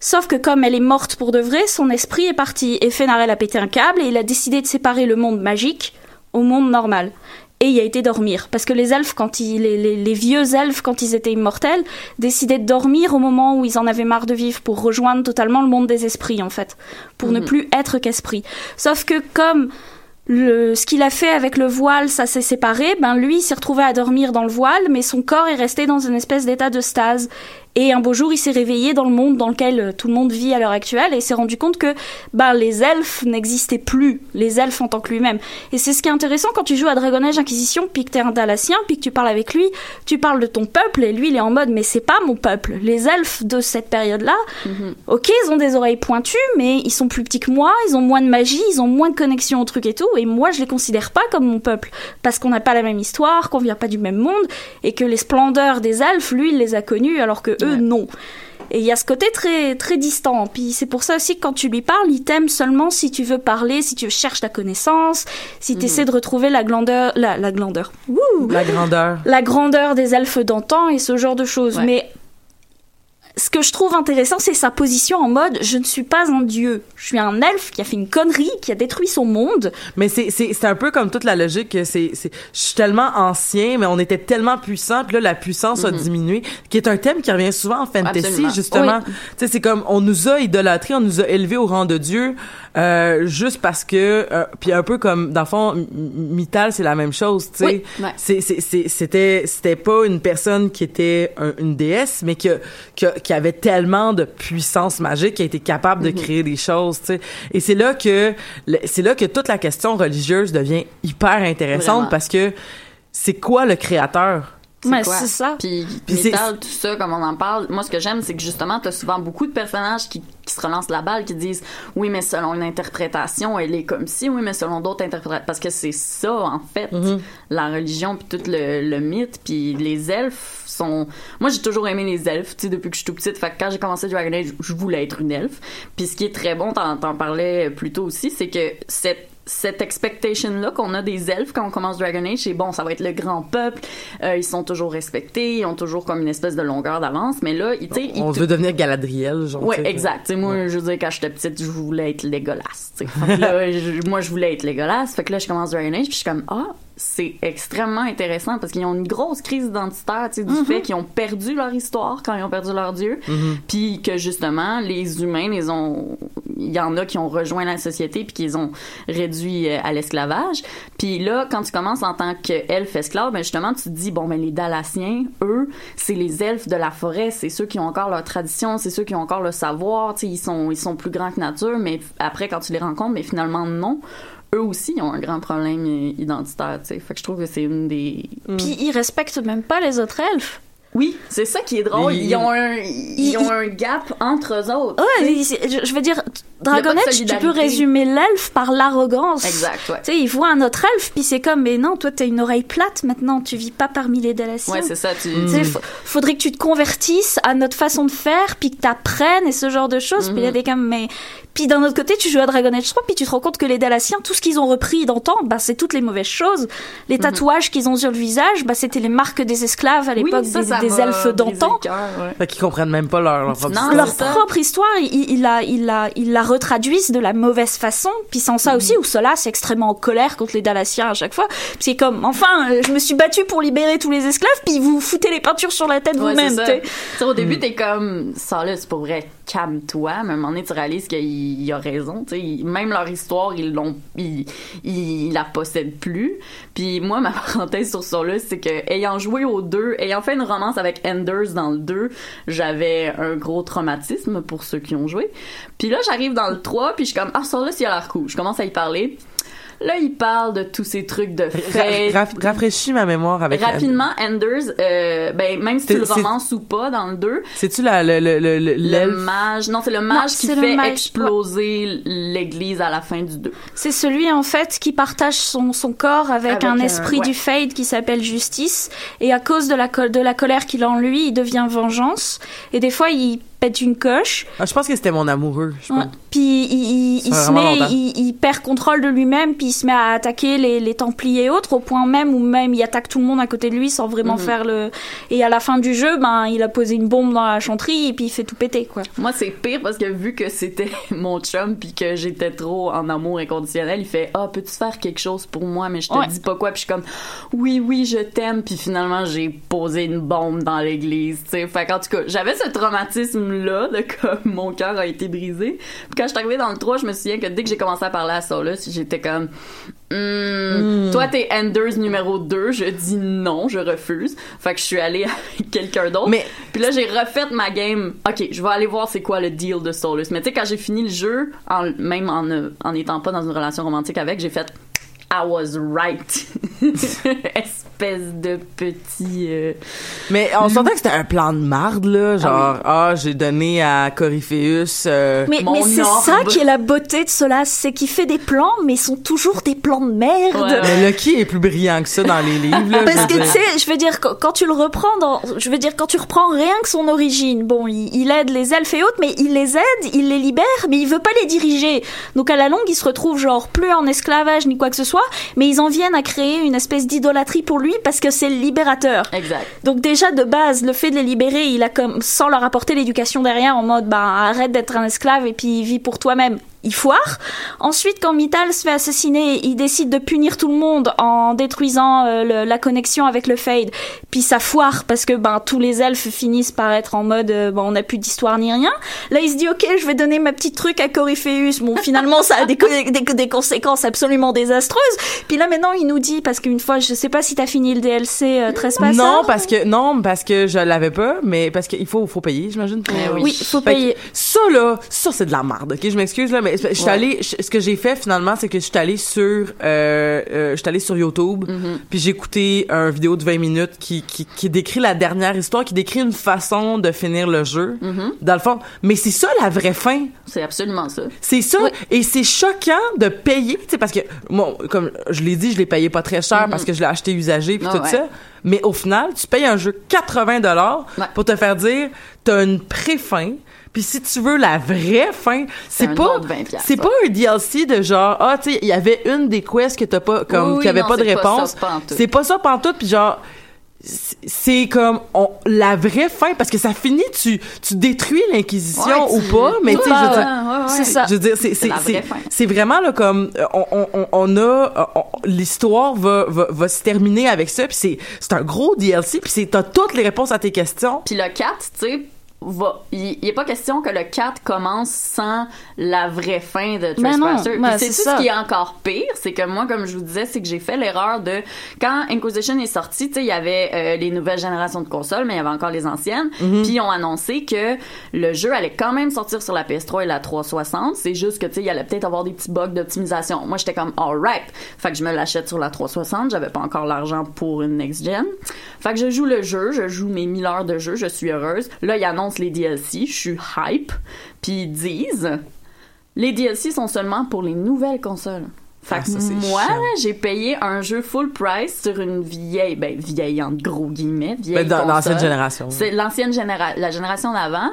Sauf que comme elle est morte pour de vrai, son esprit est parti et Fenarel a pété un câble et il a décidé de séparer le monde magique au monde normal. Et il a été dormir. Parce que les elfes, quand ils, les, les- les vieux elfes, quand ils étaient immortels, décidaient de dormir au moment où ils en avaient marre de vivre pour rejoindre totalement le monde des esprits, en fait. Pour ne Mhm. plus être qu'esprit. Sauf que comme le, ce qu'il a fait avec le voile, ça s'est séparé, ben lui, il s'est retrouvé à dormir dans le voile, mais son corps est resté dans une espèce d'état de stase. Et un beau jour, il s'est réveillé dans le monde dans lequel euh, tout le monde vit à l'heure actuelle et s'est rendu compte que ben, les elfes n'existaient plus, les elfes en tant que lui-même. Et c'est ce qui est intéressant quand tu joues à Dragon Age Inquisition, puis que t'es un Dalassien, puis que tu parles avec lui, tu parles de ton peuple et lui, il est en mode mais c'est pas mon peuple. Les elfes de cette période-là, ok, ils ont des oreilles pointues, mais ils sont plus petits que moi, ils ont moins de magie, ils ont moins de connexion au truc et tout, et moi, je les considère pas comme mon peuple parce qu'on n'a pas la même histoire, qu'on vient pas du même monde et que les splendeurs des elfes, lui, il les a connus alors que eux, non. Et il y a ce côté très très distant. Puis c'est pour ça aussi que quand tu lui parles, il t'aime seulement si tu veux parler, si tu cherches la connaissance, si tu essaies de retrouver la glandeur, la, la glandeur. Wouh La grandeur. la grandeur des elfes d'antan et ce genre de choses. Mais ce que je trouve intéressant, c'est sa position en mode je ne suis pas un dieu. Je suis un elfe qui a fait une connerie, qui a détruit son monde. Mais c'est c'est c'est un peu comme toute la logique que c'est c'est je suis tellement ancien mais on était tellement puissant puis là la puissance a Mhm. diminué qui est un thème qui revient souvent en fantasy Absolument. justement. Oui. Tu sais c'est comme on nous a idolâtrés, on nous a élevés au rang de dieu euh, juste parce que euh, puis un peu comme dans le fond M- M- Mythal c'est la même chose, tu sais. Oui, ouais. C'est c'est c'est- c'était c'était pas une personne qui était un- une déesse mais que, que qui avait tellement de puissance magique qui a été capable de Mhm. créer des choses, tu sais. Et c'est là que c'est là que toute la question religieuse devient hyper intéressante Vraiment. parce que c'est quoi le créateur? Quoi? c'est ça. Puis, Puis c'est- Metal, tout ça, comme on en parle, moi, ce que j'aime, c'est que justement, t'as souvent beaucoup de personnages qui, qui se relancent la balle, qui disent oui, mais selon une interprétation, elle est comme ci, oui, mais selon d'autres interprétations. Parce que c'est ça, en fait, Mhm. la religion, puis tout le, le mythe, puis les elfes sont. Moi, j'ai toujours aimé les elfes, tu sais, depuis que je suis tout petite. Fait que quand j'ai commencé Dragon Age, je voulais être une elfe. Puis ce qui est très bon, t'en, t'en parlais plus tôt aussi, c'est que cette cette expectation-là qu'on a des elfes quand on commence Dragon Age, c'est bon, ça va être le grand peuple, euh, ils sont toujours respectés, ils ont toujours comme une espèce de longueur d'avance, mais là, ils- tu sais, ils On veut devenir Galadriel, genre. Ouais, exact. Tu sais, moi, je veux dire, quand j'étais petite, je voulais être Legolas. tu sais. Fait que là, (laughs) je- moi, je voulais être Legolas. Fait que là, je commence Dragon Age, puis je suis comme, ah, c'est extrêmement intéressant parce qu'ils ont une grosse crise identitaire, tu sais, du fait qu'ils ont perdu leur histoire quand ils ont perdu leur dieu. Puis que justement, les humains, les ont. Il y en a qui ont rejoint la société puis qu'ils ont réduit euh, à l'esclavage. Puis là, quand tu commences en tant qu'elfe esclave, ben justement, tu te dis, bon, ben les Dalassiens, eux, c'est les elfes de la forêt, c'est ceux qui ont encore leur tradition, c'est ceux qui ont encore le savoir, tu sais, ils sont, ils sont plus grands que nature, mais après, quand tu les rencontres, mais finalement, non. Eux aussi ont un grand problème identitaire, tu sais. Fait que je trouve que c'est une des... Puis ils respectent même pas les autres elfes. Oui, c'est ça qui est drôle. Ils- Ils ont un, ils ils- ont un gap entre eux autres. Ouais, je, veux dire, Dragon Age, tu peux résumer l'elfe par l'arrogance. Exact, ouais. Tu sais, il voit un autre elfe, puis c'est comme, mais non, toi, t'as une oreille plate maintenant, tu vis pas parmi les Dalassiens. Ouais, c'est ça. Tu, fa- faudrait que tu te convertisses à notre façon de faire, puis que t'apprennes et ce genre de choses. Puis il y a Mhm. des comme, mais puis d'un autre côté, tu joues à Dragon Age 3, puis tu te rends compte que les Dalassiens, tout ce qu'ils ont repris d'antan, bah c'est toutes les mauvaises choses. Les Mhm. tatouages qu'ils ont sur le visage, bah c'était les marques des esclaves à l'époque Oui, des, ça des m'a elfes d'antan. ouais. Qu'ils comprennent même pas leur, leur propre Non, histoire. Leur propre histoire, ils il la, il la retraduisent de la mauvaise façon. Puis sans Mhm. ça aussi, où cela c'est extrêmement en colère contre les Dalassiens à chaque fois. Puis c'est comme, enfin, euh, je me suis battu pour libérer tous les esclaves, puis vous foutez les peintures sur la tête Ouais, vous-même. au début, t'es comme, ça là, c'est pour vrai, calme-toi. Mais à un moment donné, tu réalises qu'il il a raison. Tu sais, il- même leur histoire, ils l'ont, ils, ils, ils la possèdent plus. Puis moi, ma (laughs) parenthèse sur ça là, c'est que, ayant joué aux deux, ayant fait une romance avec Enders dans le 2, j'avais un gros traumatisme pour ceux qui ont joué. Puis là, j'arrive dans le 3, puis je suis comme, ah, ça là, il a l'air cool. Je commence à y parler. Là, il parle de tous ces trucs de Ra- fête. raf- rafraîchis ma mémoire avec. Rapidement, Enders, euh, ben, même si tu C'est- le c'est- romances ou pas dans le 2, C'est-tu la, le, le, le, le- mage, non, c'est le mage qui c'est fait mage, exploser l'église à la fin du 2. C'est celui en fait qui partage son, son corps avec, Avec un un- esprit ouais. du Fade qui s'appelle Justice et à cause de la, col- de la colère qu'il a en lui, il devient vengeance et des fois il pète une coche. Ah, je pense que c'était mon amoureux. Je Ouais. pense. Puis il, il, il se met, il, il perd contrôle de lui-même, puis il se met à attaquer les, les Templiers et autres, au point même où même il attaque tout le monde à côté de lui sans vraiment Mhm. faire le. Et à la fin du jeu, ben il a posé une bombe dans la chanterie et puis il fait tout péter quoi. Moi, c'est pire parce que vu que c'était (laughs) mon chum puis que j'étais trop en amour inconditionnel, il fait Ah, peux-tu faire quelque chose pour moi, mais je te Ouais. dis pas quoi. Puis je suis comme Oui, oui, je t'aime. Puis finalement, j'ai posé une bombe dans l'église. tu sais. Fait qu'en tout cas, j'avais ce traumatisme-là de comme mon cœur a été brisé. Puis quand je suis arrivée dans le 3, je me souviens que dès que j'ai commencé à parler à Solus, j'étais comme Hmm, Toi, t'es Enders numéro 2. Je dis non, je refuse. Fait que je suis allée (laughs) avec quelqu'un d'autre. Mais- Puis là, j'ai refait ma game. OK, je vais aller voir c'est quoi le deal de Solus. Mais tu sais, quand j'ai fini le jeu, en, même en ne- en n'étant pas dans une relation romantique avec, j'ai fait I was right. (laughs) (laughs) Espèce de petit. euh, Mais on sentait que c'était un plan de marde, là. Genre, ah, j'ai donné à Corypheus. euh, Mais, c'est ça qui est la beauté de Solas, c'est qu'il fait des plans, mais ils sont toujours des plans de merde. Ouais, ouais. Mais Lucky est plus brillant que ça dans les livres, là. (laughs) Parce que tu sais, je veux dire quand, quand tu le reprends dans, je veux dire quand tu reprends rien que son origine, bon, il, il aide les elfes et autres, mais il les aide, il les libère, mais il veut pas les diriger. Donc à la longue, il se retrouve genre plus en esclavage ni quoi que ce soit, mais ils en viennent à créer une espèce d'idolâtrie pour lui parce que c'est le libérateur. Exact. Donc déjà de base, le fait de les libérer, il a comme sans leur apporter l'éducation derrière en mode bah arrête d'être un esclave et puis vis pour toi-même. Il foire. Ensuite, quand Mittal se fait assassiner, il décide de punir tout le monde en détruisant euh, le- la connexion avec le Fade. Puis ça foire parce que ben tous les elfes finissent par être en mode euh, bon on n'a plus d'histoire ni rien. Là, il se dit ok, je vais donner ma petite truc à Corypheus. Bon, (laughs) finalement, ça a des, co- des, des conséquences absolument désastreuses. Puis là maintenant, il nous dit parce qu'une fois, je sais pas si t'as fini le DLC euh, Trespasser. Non, parce que, non, parce que je l'avais pas, mais parce qu'il faut, faut payer, j'imagine. pour- Eh oui. Oui, faut que payer. Ça, là, ça, c'est de la merde, ok? Je m'excuse, là, mais je suis Ouais. allée, ce que j'ai fait, finalement, c'est que je suis allée sur, euh, euh, je suis allée sur YouTube, Mm-hmm. puis j'ai écouté un vidéo de 20 minutes qui, qui, qui décrit la dernière histoire, qui décrit une façon de finir le jeu, Mm-hmm. dans le fond. Mais c'est ça, la vraie fin. C'est absolument ça. C'est ça. Et c'est choquant de payer, tu sais, parce que, bon, comme je l'ai dit, je l'ai payé pas très cher parce que je l'ai acheté usagé puis Ah tout ouais. ça. Mais au final, tu payes un jeu 80 dollars pour te faire dire, t'as une pré-fin. Puis si tu veux la vraie fin, c'est pas, autre 20 piastres, c'est pas un DLC de genre, ah, tu sais, il y avait une des quests que t'as pas, comme, Oui, qui avait non, pas de c'est pas réponse. C'est pas ça pantoute, puis genre, c'est- comme on, la vraie fin parce que ça finit tu tu détruis l'inquisition Ouais, ou pas mais tu sais je veux dire. C'est ça. je veux dire, c'est c'est c'est vraiment là comme euh, on on on- a l'histoire va, va va se terminer avec ça puis c'est c'est un gros DLC puis c'est t'as toutes les réponses à tes questions. Puis le 4, tu sais, va il il est pas question que le 4 commence sans la vraie fin de Trespasser. ben, c'est ce qui est encore pire, c'est que moi comme je vous disais, c'est que j'ai fait l'erreur de quand Inquisition est sorti, tu sais, il y avait euh, les nouvelles générations de consoles, mais il y avait encore les anciennes. Mhm. Puis ils ont annoncé que le jeu allait quand même sortir sur la PS3 et la 360, c'est juste que tu sais, il allait peut-être avoir des petits bugs d'optimisation. Moi, j'étais comme alright. Fait que je me l'achète sur la 360, j'avais pas encore l'argent pour une next gen. Fait que je joue le jeu, je joue mes 1000 heures de jeu, je suis heureuse. Là, ils annoncent les DLC, je suis hype. Puis ils disent les DLC sont seulement pour les nouvelles consoles. Fait Ah, que ça, moi, j'ai payé un jeu full price sur une vieille, ben vieille entre gros guillemets, vieille Ben, dans console. l'ancienne génération. C'est l'ancienne génération, la génération d'avant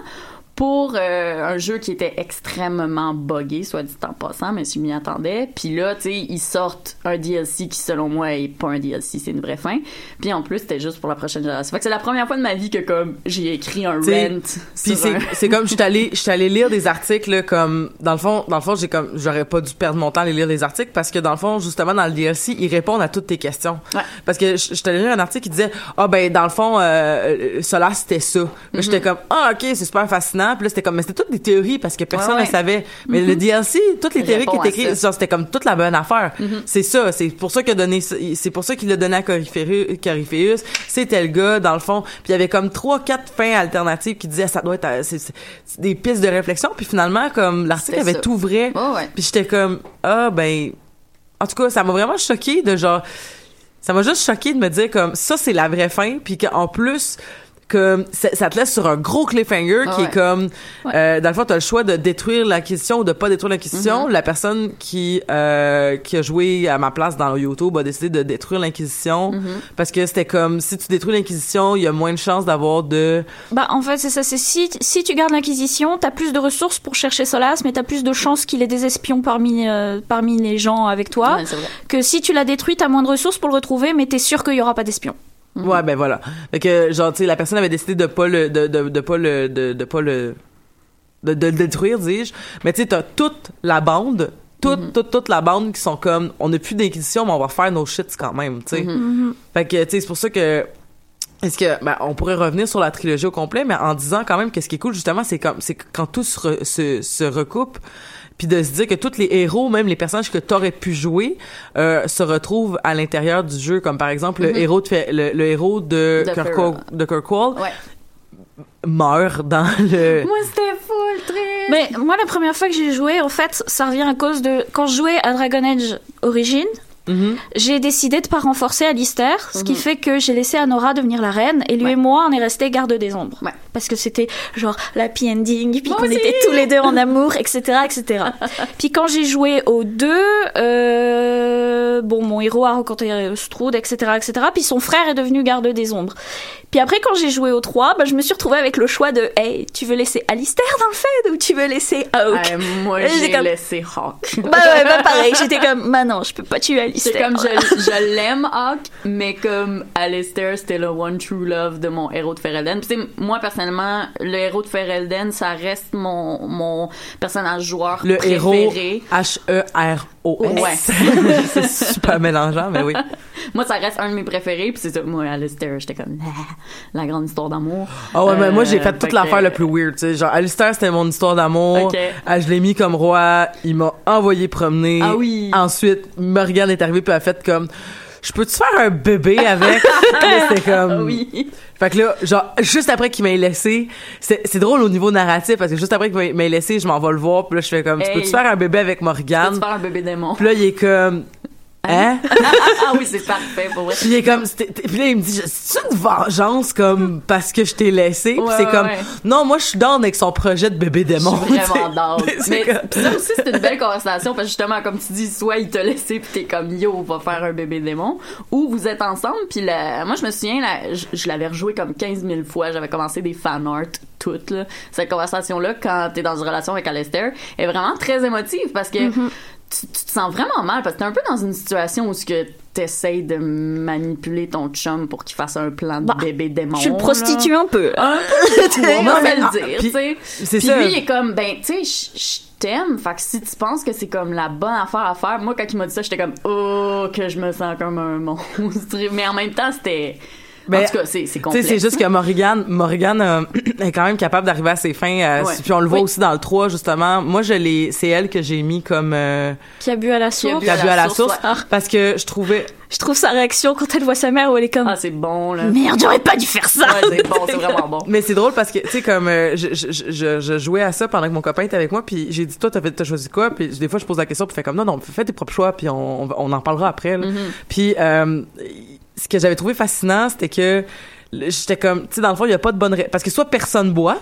pour euh, un jeu qui était extrêmement buggé, soit dit en passant, mais je m'y attendais. Puis là, tu sais, ils sortent un DLC qui, selon moi, est pas un DLC, c'est une vraie fin. Puis en plus, c'était juste pour la prochaine génération. Fait que c'est la première fois de ma vie que, comme, j'ai écrit un T'sais, rent. Puis c'est un- comme je suis allée lire des articles là, comme dans le fond dans le fond j'ai comme j'aurais pas dû perdre mon temps à aller lire des articles parce que dans le fond justement dans le DLC ils répondent à toutes tes questions. Ouais. Parce que je suis allée lire un article qui disait ah ben dans le fond euh, Solar c'était ça. Mm-hmm. j'étais comme ah OK, c'est super fascinant. Puis là c'était comme mais c'était toutes des théories parce que personne ne ouais. Savait. Mais le DLC toutes les théories qui étaient écrites c'était comme toute la bonne affaire. C'est ça, c'est pour ça qu'il a donné c'est pour ça qu'il l'a donné à Coryphéus. C'était le gars dans le fond. Puis il y avait comme trois quatre fins alternatives qui disaient ça doit être euh, des pistes de réflexion puis finalement comme l'article avait ça. tout vrai. Ouais. Puis j'étais comme ah ben en tout cas, ça m'a vraiment choqué de genre, ça m'a juste choqué de me dire comme ça c'est la vraie fin, puis qu'en plus que ça, te laisse sur un gros cliffhanger Ah qui ouais. est comme euh, dans le fond t'as le choix de détruire l'acquisition ou de pas détruire l'acquisition Mm-hmm. la personne qui euh, qui a joué à ma place dans YouTube a décidé de détruire l'inquisition Mm-hmm. parce que c'était comme si tu détruis l'inquisition il y a moins de chances d'avoir de Bah, en fait, c'est ça. C'est si, si tu gardes l'Inquisition, t'as plus de ressources pour chercher Solas, mais t'as plus de chances qu'il ait des espions parmi, euh, parmi les gens avec toi. Ouais. Que si tu l'as détruit, t'as moins de ressources pour le retrouver, mais t'es sûr qu'il y aura pas d'espions. Ouais, ben voilà. Fait que genre tu sais la personne avait décidé de pas le de de, de pas le de, de pas le de, de le détruire, dis-je. Mais tu sais t'as toute la bande toute, toute, toute la bande qui sont comme, on n'a plus d'inquisition, mais on va faire nos shits quand même, tu sais. Fait que, tu sais, c'est pour ça que, est-ce que, ben, on pourrait revenir sur la trilogie au complet, mais en disant quand même que ce qui est cool, justement, c'est comme, c'est que quand tout se, re- se, se recoupe, puis de se dire que tous les héros, même les personnages que t'aurais pu jouer, euh, se retrouvent à l'intérieur du jeu, comme par exemple le héros de, le, le héros de, De Kirkwall, Fer- de Kirkwall Ouais. meurt dans (laughs) le, Moi, c'était full triste. Mais moi, la première fois que j'ai joué, en fait, ça revient à cause de quand je jouais à Dragon Age Origin. Mhm. J'ai décidé de pas renforcer Alistair, ce qui fait que j'ai laissé Anora devenir la reine, et lui Ouais. et moi, on est restés garde des ombres. Ouais. Parce que c'était genre l'happy ending, puis qu'on était tous les deux en amour, etc., etc. (laughs) puis quand j'ai joué aux deux, euh, bon, mon héros a rencontré Strud, etc., etc., puis son frère est devenu garde des ombres. Puis après, quand j'ai joué aux trois, bah, je me suis retrouvée avec le choix de, hey, tu veux laisser Alistair dans le Fed ou tu veux laisser Hawk? Ouais, moi, j'ai comme- laissé Hawk. (laughs) Bah ouais, bah pareil, j'étais comme, bah non, je peux pas tuer Alistair. C'est comme je, (laughs) je l'aime Hawk, mais comme Alistair c'était le one true love de mon héros de Ferelden. Puis tu sais, moi personnellement, le héros de Ferelden, ça reste mon mon personnage joueur le héros préféré. H-E-R-O-S. (laughs) c'est super mélangeant, mais oui. (laughs) Moi, ça reste un de mes préférés. Puis c'est ça, moi Alistair, j'étais comme (laughs) la grande histoire d'amour. Ah ouais, mais moi j'ai Euh, fait toute l'affaire le plus weird, tu sais. Genre, Alistair, c'était mon histoire d'amour. Ah, je l'ai mis comme roi. Il m'a envoyé promener. Ah oui. Ensuite, Morgane est arrivée puis elle a fait comme, je peux-tu faire un bébé avec? (laughs) C'était comme... Oui. Fait que là, genre, juste après qu'il m'ait laissé, c'est c'est drôle au niveau narratif parce que juste après qu'il m'ait laissé, je m'en vais le voir puis là, je fais comme, tu Hey. peux-tu faire un bébé avec Tu Morgane? faire un bébé démon? Puis là, il est comme, hein? (laughs) ah oui, c'est parfait pour vrai. Puis il est comme, puis là, il me dit, c'est une vengeance comme parce que je t'ai laissé. Puis Ouais, c'est ouais, comme, ouais. non, moi je suis down avec son projet de bébé Je démon. suis vraiment (laughs) down. (laughs) Mais comme- pis ça aussi, c'est une belle conversation parce que justement, comme tu dis, soit il t'a laissé puis t'es comme yo, on va faire un bébé démon, ou vous êtes ensemble puis la... moi je me souviens, je, je l'avais rejoué comme 15 000 fois, j'avais commencé des fan art toutes là. Cette conversation-là, quand t'es dans une relation avec Alistair, est vraiment très émotive parce que tu, tu te sens vraiment mal parce que t'es un peu dans une situation où ce que t'essayes de manipuler ton chum pour qu'il fasse un plan de Bah, bébé démon. Tu le prostitues un peu. Un peu (laughs) on va le dire, tu sais. Puis ça. lui, il est comme, ben, tu sais, je t'aime. Fait que si tu penses que c'est comme la bonne affaire à faire, moi, quand il m'a dit ça, j'étais comme, oh, que je me sens comme un (laughs) monstre. Mais en même temps, c'était. Mais, en tout cas, c'est c'est Tu sais, complexe. c'est juste que Morrigan, Morrigan euh, (clears throat) est quand même capable d'arriver à ses fins. euh, Ouais. Puis on le voit Oui. aussi dans le 3, justement. Moi, je l'ai, c'est elle que j'ai mis comme euh, Qui a bu à la source. qui a bu à la source, ouais. parce que je trouvais. Je trouve sa réaction quand elle voit sa mère où elle est comme Ah, c'est bon, là. Merde, j'aurais pas dû faire ça. Ouais, c'est bon, c'est vraiment bon. Mais c'est drôle parce que, tu sais, comme euh, je, je, je, je jouais à ça pendant que mon copain était avec moi, puis j'ai dit, toi, t'as, fait, t'as choisi quoi? Puis des fois, je pose la question, puis fait comme, non, non, fais tes propres choix, puis on, on, en parlera après. là. Puis euh, ce que j'avais trouvé fascinant, c'était que j'étais comme, tu sais, dans le fond, il y a pas de bonne... Parce que soit personne boit,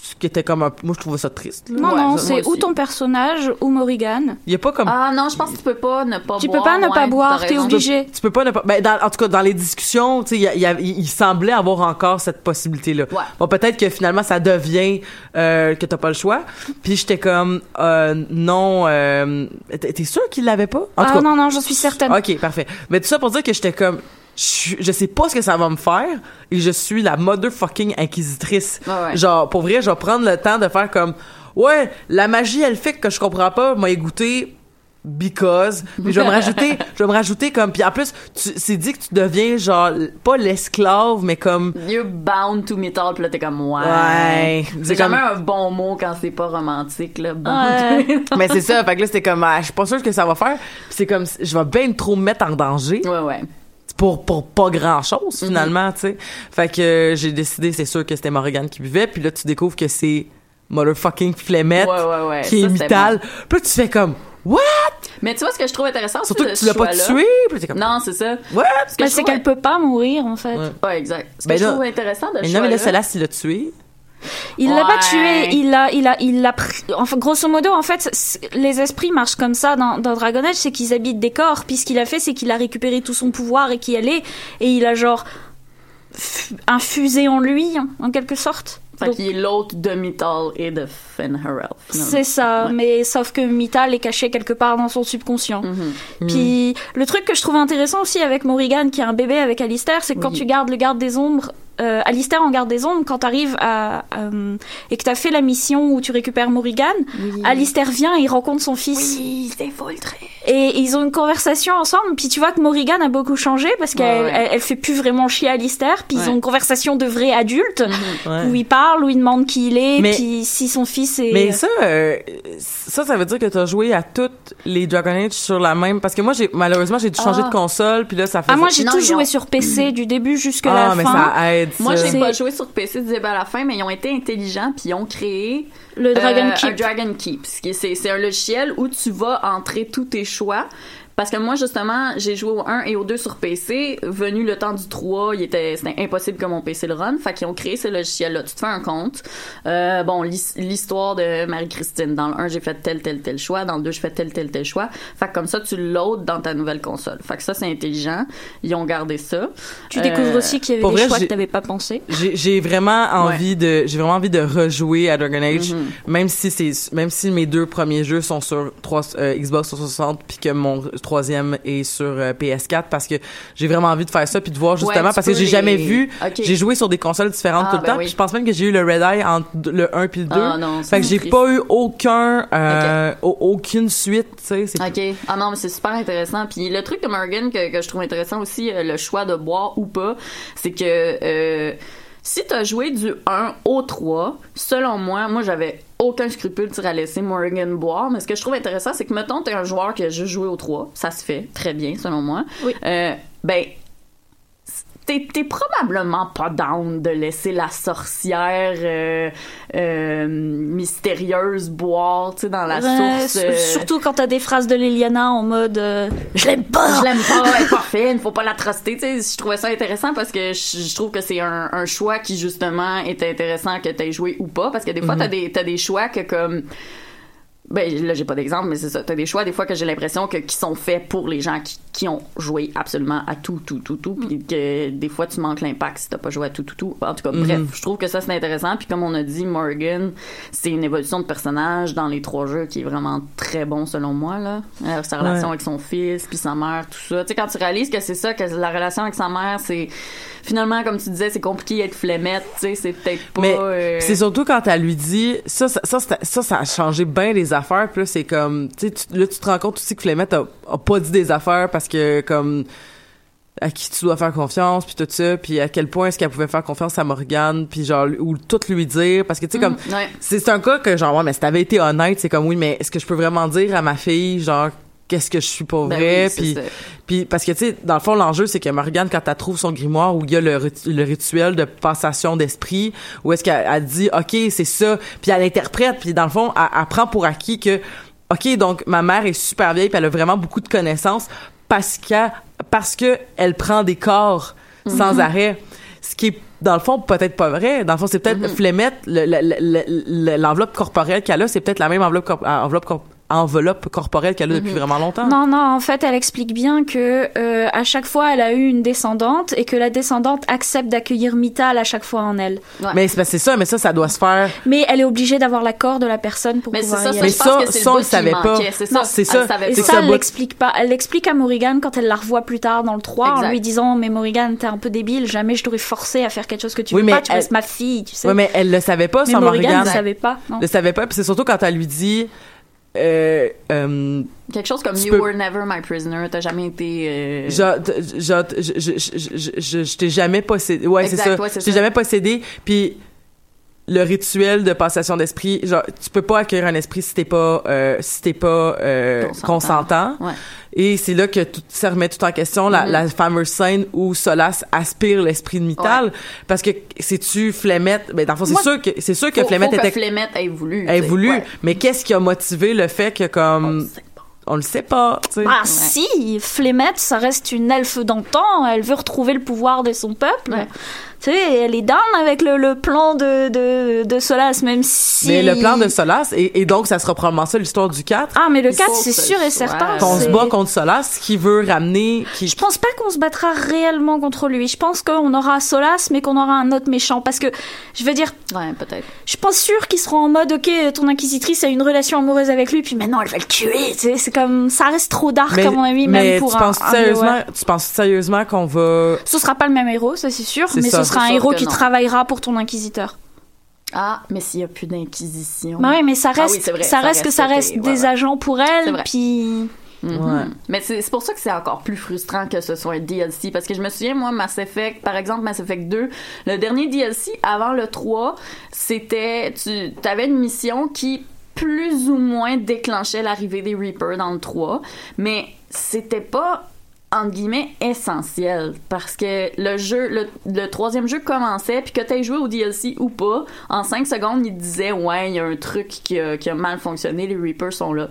ce qui était comme un... Moi, je trouvais ça triste. là. Non, Ouais, non, c'est ou ton personnage ou Morrigan? Il y a pas comme... Ah, non, je pense que tu peux pas ne pas Tu boire. peux pas ne ouais, pas boire, t'es obligé. Tu peux pas ne pas. Ben, dans- en tout cas, dans les discussions, tu sais, il semblait avoir encore cette possibilité-là. Ouais. Bon, peut-être que finalement, ça devient euh, que t'as pas le choix. Puis j'étais comme, euh, non. Euh, t'es sûr qu'il l'avait pas? En tout Ah cas. non, non, j'en suis certaine. Ok, parfait. Mais tout ça pour dire que j'étais comme, je, je sais pas ce que ça va me faire et je suis la motherfucking inquisitrice. Ouais. Genre, pour vrai, je vais prendre le temps de faire comme, ouais, la magie elfique que je comprends pas m'a goûté because puis je vais me rajouter (laughs) je vais me rajouter comme puis en plus c'est dit que tu deviens genre pas l'esclave mais comme You're bound to metal, puis là, t'es comme, ouais. Ouais. C'est C'est jamais comme- un bon mot quand c'est pas romantique, là. Bound Ouais. to (laughs) mais c'est ça fait que là c'était comme ah, je suis pas sûre que ça va faire c'est comme je vais bien trop me mettre en danger Ouais, ouais. Pour pour pas grand chose finalement tu sais fait que euh, j'ai décidé c'est sûr que c'était Morrigan qui buvait puis là tu découvres que c'est motherfucking Flemmette Ouais, ouais, ouais. qui est Ça, Mittal puis là tu fais comme what? Mais tu vois, ce que je trouve intéressant, Surtout c'est que tu l'as pas tué, puis t'es comme- Non, c'est ça. What? Ce que je c'est qu'elle peut pas mourir, en fait. Ouais. Ouais, exact. Ce que Ben je là- trouve intéressant de Mais non, mais là, celle-là, s'il l'a tué. Il l'a pas tué, il l'a, il a, il l'a pris. Enfin, grosso modo, en fait, les esprits marchent comme ça dans, dans Dragon Age, c'est qu'ils habitent des corps. Puis ce qu'il a fait, c'est qu'il a récupéré tout son pouvoir et qui allait, et il a genre infusé en lui, en quelque sorte. Donc, qu'il est l'autre de Mythal et de Fenharel. c'est ça, Ouais. mais sauf que Mythal est caché quelque part dans son subconscient. Mhm. Puis le truc que je trouve intéressant aussi avec Morrigan, qui est un bébé avec Alistair, c'est que quand Oui. tu gardes le garde des ombres, euh, Alistair en garde des ombres, quand t'arrives à euh, et que t'as fait la mission où tu récupères Morrigan, Alistair vient et il rencontre son fils. Oui, c'est full très. Et ils ont une conversation ensemble, puis tu vois que Morrigan a beaucoup changé parce qu'elle Ouais, ouais. elle, elle fait plus vraiment chier Alistair, puis ils ont une conversation de vrais adultes Ouais. où il parle, où il demande qui il est, Mais- puis si son fils est. Mais ça, euh, ça, ça veut dire que t'as joué à toutes les Dragon Age sur la même. Parce que moi, j'ai malheureusement, j'ai dû changer Ah. de console, puis là, ça fait. Ah, moi j'ai tout ils joué sur PC du début jusqu'à ah, la mais fin. ça aide. Moi, ça. j'ai pas joué sur PC du début à la fin, mais ils ont été intelligents puis ils ont créé Le Dragon euh, Keep. un Dragon Keep. C'est un logiciel où tu vas entrer tous tes choix. Parce que moi, justement, j'ai joué au 1 et au 2 sur PC. Venu le temps du 3, il était, c'était impossible que mon PC le run. Fait qu'ils ont créé ce logiciel-là. Tu te fais un compte. Euh, bon, l'his- l'histoire de Marie-Christine. Dans le 1, j'ai fait tel, tel, tel choix. Dans le 2, je fais tel, tel, tel choix. Fait que comme ça, tu loads dans ta nouvelle console. Fait que ça, c'est intelligent. Ils ont gardé ça. Tu découvres Euh, aussi qu'il y avait des vrai, choix que t'avais pas pensé. J'ai j'ai vraiment envie de j'ai vraiment envie de rejouer à Dragon Age Mhm. même si c'est même si mes deux premiers jeux sont sur 3 euh, Xbox 360 puis que mon troisième est sur euh, PS4 parce que j'ai vraiment envie de faire ça puis de voir justement parce que j'ai les- jamais vu j'ai joué sur des consoles différentes Ah, tout le ben temps oui. puis je pense même que j'ai eu le Red Eye entre le 1 puis le 2 Ah, non, fait que j'ai pas eu aucun euh, au- aucune suite tu sais OK. Ah non, mais c'est super intéressant. Puis le truc de Morgan que, que je trouve intéressant aussi, euh, le choix de boire ou pas, c'est que euh, si t'as joué du 1 au 3, selon moi, moi j'avais aucun scrupule sais, à laisser Morgan boire. Mais ce que je trouve intéressant, c'est que mettons t'es un joueur qui a juste joué au 3, ça se fait très bien selon moi. Oui. Euh, ben t'es t'es probablement pas down de laisser la sorcière euh, euh, mystérieuse boire, tu sais, dans la Ouais, source. euh, Surtout quand t'as des phrases de Liliana en mode euh, Je l'aime pas! je l'aime pas, elle est pas (laughs) fine, faut pas la truster, tu sais. Je trouvais ça intéressant parce que je, je trouve que c'est un, un choix qui, justement, est intéressant que t'aies joué ou pas. Parce que des fois, Mhm. t'as des, t'as des choix que, comme, ben, là, j'ai pas d'exemple, mais c'est ça. T'as des choix, des fois, que j'ai l'impression que, qui sont faits pour les gens qui, qui ont joué absolument à tout, tout, tout, tout. Puis que, des fois, tu manques l'impact si t'as pas joué à tout, tout, tout. En tout cas, Mhm. bref, je trouve que ça, c'est intéressant. Puis comme on a dit, Morgan, c'est une évolution de personnage dans les trois jeux qui est vraiment très bon, selon moi, là. Euh, sa relation Ouais. avec son fils, puis sa mère, tout ça. Tu sais, quand tu réalises que c'est ça, que la relation avec sa mère, c'est... Finalement, comme tu disais, c'est compliqué d'être flemmette, tu sais, c'est peut-être pas... Mais euh, c'est surtout quand elle lui dit ça ça ça, ça, ça a changé bien les affaires puis là c'est comme tu sais là tu te rends compte aussi que Flemette a, a pas dit des affaires parce que comme à qui tu dois faire confiance puis tout ça puis à quel point est-ce qu'elle pouvait faire confiance à Morgane puis genre ou tout lui dire parce que tu sais comme Mm, ouais. c'est un cas que genre ouais mais si t'avais été honnête c'est comme oui mais est-ce que je peux vraiment dire à ma fille genre qu'est-ce que je suis pas Ben vrai? oui, puis puis parce que tu sais dans le fond l'enjeu c'est que Morgane quand elle trouve son grimoire où il y a le, rit- le rituel de passation d'esprit où est-ce qu'elle elle dit OK c'est ça puis elle interprète puis dans le fond elle, elle prend pour acquis que OK donc ma mère est super vieille puis elle a vraiment beaucoup de connaissances parce qu'elle parce que elle prend des corps sans Mhm. arrêt ce qui est dans le fond peut-être pas vrai dans le fond c'est peut-être Mhm. Flemette le- le- le- le- l'enveloppe corporelle qu'elle a c'est peut-être la même enveloppe corp- enveloppe enveloppe corporelle qu'elle a depuis Mhm. vraiment longtemps Non, non, en fait, elle explique bien que euh, à chaque fois, elle a eu une descendante et que la descendante accepte d'accueillir Mythal à chaque fois en elle. Ouais. Mais c'est ça, mais ça, ça doit se faire. Mais elle est obligée d'avoir l'accord de la personne pour Mais pouvoir ça, y ça, aller. pense ça, ça, on le savait pas. C'est Non, ça, c'est elle ça. le savait Et ça, elle l'explique pas. Elle l'explique à Morrigan quand elle la revoit plus tard dans le 3 en lui disant Mais Morrigan, t'es un peu débile, jamais je t'aurais forcé à faire quelque chose que tu Oui, veux mais pas, tu elle- restes ma fille, tu sais. Ouais, mais elle le savait pas, Mais sans Morrigan Morgane. ne savait pas. Le savait pas, puis c'est surtout quand elle lui dit euh, euh, quelque chose comme You peux... were never my prisoner, t'as jamais été. Euh... Je, je, je, je, je, je, je t'ai jamais possédé. Ouais, c'est ça. Ouais, je t'ai jamais possédé. Puis le rituel de passation d'esprit, genre, tu peux pas accueillir un esprit si t'es pas, euh, si t'es pas euh, Consentant. consentant. Ouais. Et c'est là que tout ça remet tout en question, la, Mhm. la fameuse scène où Solas aspire l'esprit de Mythal, parce que c'est-tu Flemette, ben dans le fond, c'est sûr que c'est sûr que faut, Flemmette faut que était Flemette ait voulu. ait tu voulu, ouais. mais qu'est-ce qui a motivé le fait que On comme sait pas. on le sait pas, tu sais. Ah si, Flemette, ça reste une elfe d'antan, elle veut retrouver le pouvoir de son peuple. Ouais. Tu sais, elle est down avec le, le plan de, de, de Solas, même si... Mais le plan de Solas, et, et donc ça sera probablement ça l'histoire du 4, Ah, mais le Il 4, faut c'est sûr et certain. qu'on se bat contre Solas, qui veut ramener... Qui... Je pense pas qu'on se battra réellement contre lui. Je pense qu'on aura Solas, mais qu'on aura un autre méchant. Parce que, je veux dire, Ouais, peut-être. je suis pas sûre qu'ils seront en mode, ok, ton inquisitrice a une relation amoureuse avec lui, puis maintenant elle va le tuer. Tu sais, c'est comme, ça reste trop dark, à mon avis, mais même pour tu un, penses un sérieusement, tu penses sérieusement qu'on va... Ce sera pas le même héros, ça c'est sûr, C'est mais ça. ce sera un héros qui non. travaillera pour ton inquisiteur. Ah, mais s'il y a plus d'inquisition. Bah oui, mais ça Ah reste, oui, c'est vrai, ça ça reste que ça reste des ouais. agents pour elle, puis Mhm. Ouais. Mais c'est c'est pour ça que c'est encore plus frustrant que ce soit un DLC. Parce que je me souviens, moi, Mass Effect, par exemple, Mass Effect 2, le dernier DLC avant le 3, c'était. Tu avais une mission qui plus ou moins déclenchait l'arrivée des Reapers dans le 3, mais c'était pas entre guillemets essentiel. Parce que le jeu le, le troisième jeu commençait puis que t'aies joué au DLC ou pas en 5 secondes il disait ouais il y a un truc qui a, qui a mal fonctionné les Reapers sont là.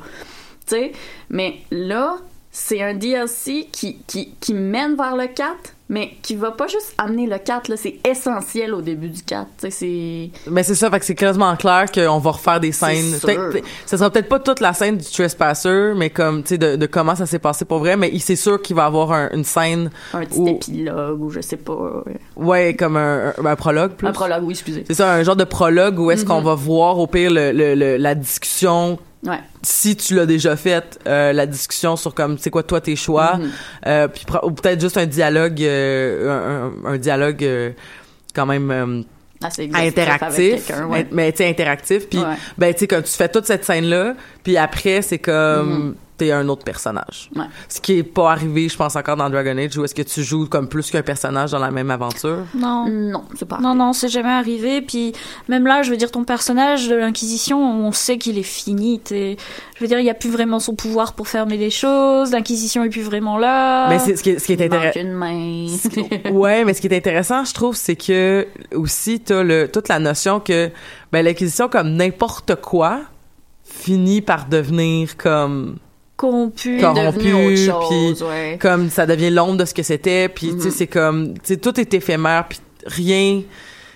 Tu mais là c'est un DLC qui, qui, qui mène vers le 4 mais qui va pas juste amener le 4 là c'est essentiel au début du 4 tu sais c'est Mais c'est ça, fait que c'est clairement clair qu'on va refaire des scènes. Ça sera peut-être pas toute la scène du Trespasser, mais comme, tu sais, de, de comment ça s'est passé pour vrai, mais il- c'est sûr qu'il va avoir un- une scène, un petit épilogue ou je sais pas ouais. comme un, un- un prologue plus. un prologue oui excusez C'est ça, un genre de prologue où est-ce qu'on Mhm. va voir au pire le, le- le- la discussion ouais si tu l'as déjà faite, euh, la discussion sur comme c'est quoi toi tes choix, Mhm. euh, puis ou peut-être juste un dialogue, euh, un, dialogue euh, quand même euh, assez interactif, ouais. mais- mais tu sais interactif, puis Ouais. ben tu sais quand tu fais toute cette scène là, puis après c'est comme Mhm. T'es un autre personnage. Ouais. Ce qui est pas arrivé, je pense encore dans Dragon Age, où est-ce que tu joues comme plus qu'un personnage dans la même aventure? non. non c'est pas Non, non, c'est jamais arrivé. Puis même là, je veux dire, ton personnage de l'Inquisition, on sait qu'il est fini. t'es- Je veux dire, il n'y a plus vraiment son pouvoir pour fermer les choses. L'Inquisition est plus vraiment là. Mais c'est ce qui est, ce qui est intéressant. une main. ouais, mais ce qui est intéressant, je trouve, c'est que aussi t'as le toute la notion que ben l'acquisition comme n'importe quoi finit par devenir comme corrompu. Corrompu, devenu autre puis chose, ouais. comme ça devient l'ombre de ce que c'était puis tu sais Mhm. c'est comme tu sais tout est éphémère puis rien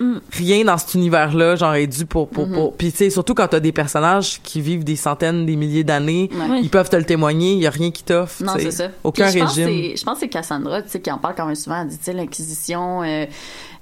Mm. rien dans cet univers là genre est dû pour pour, Mhm. pour- puis tu sais surtout quand t'as des personnages qui vivent des centaines des milliers d'années Ouais. Ils peuvent te le témoigner il y a rien qui t'offre Non, tu sais. c'est ça. aucun Puis je pense que régime c'est- Je pense que c'est Cassandra, tu sais, qui en parle quand même souvent. Elle dit, tu sais, l'Inquisition, euh,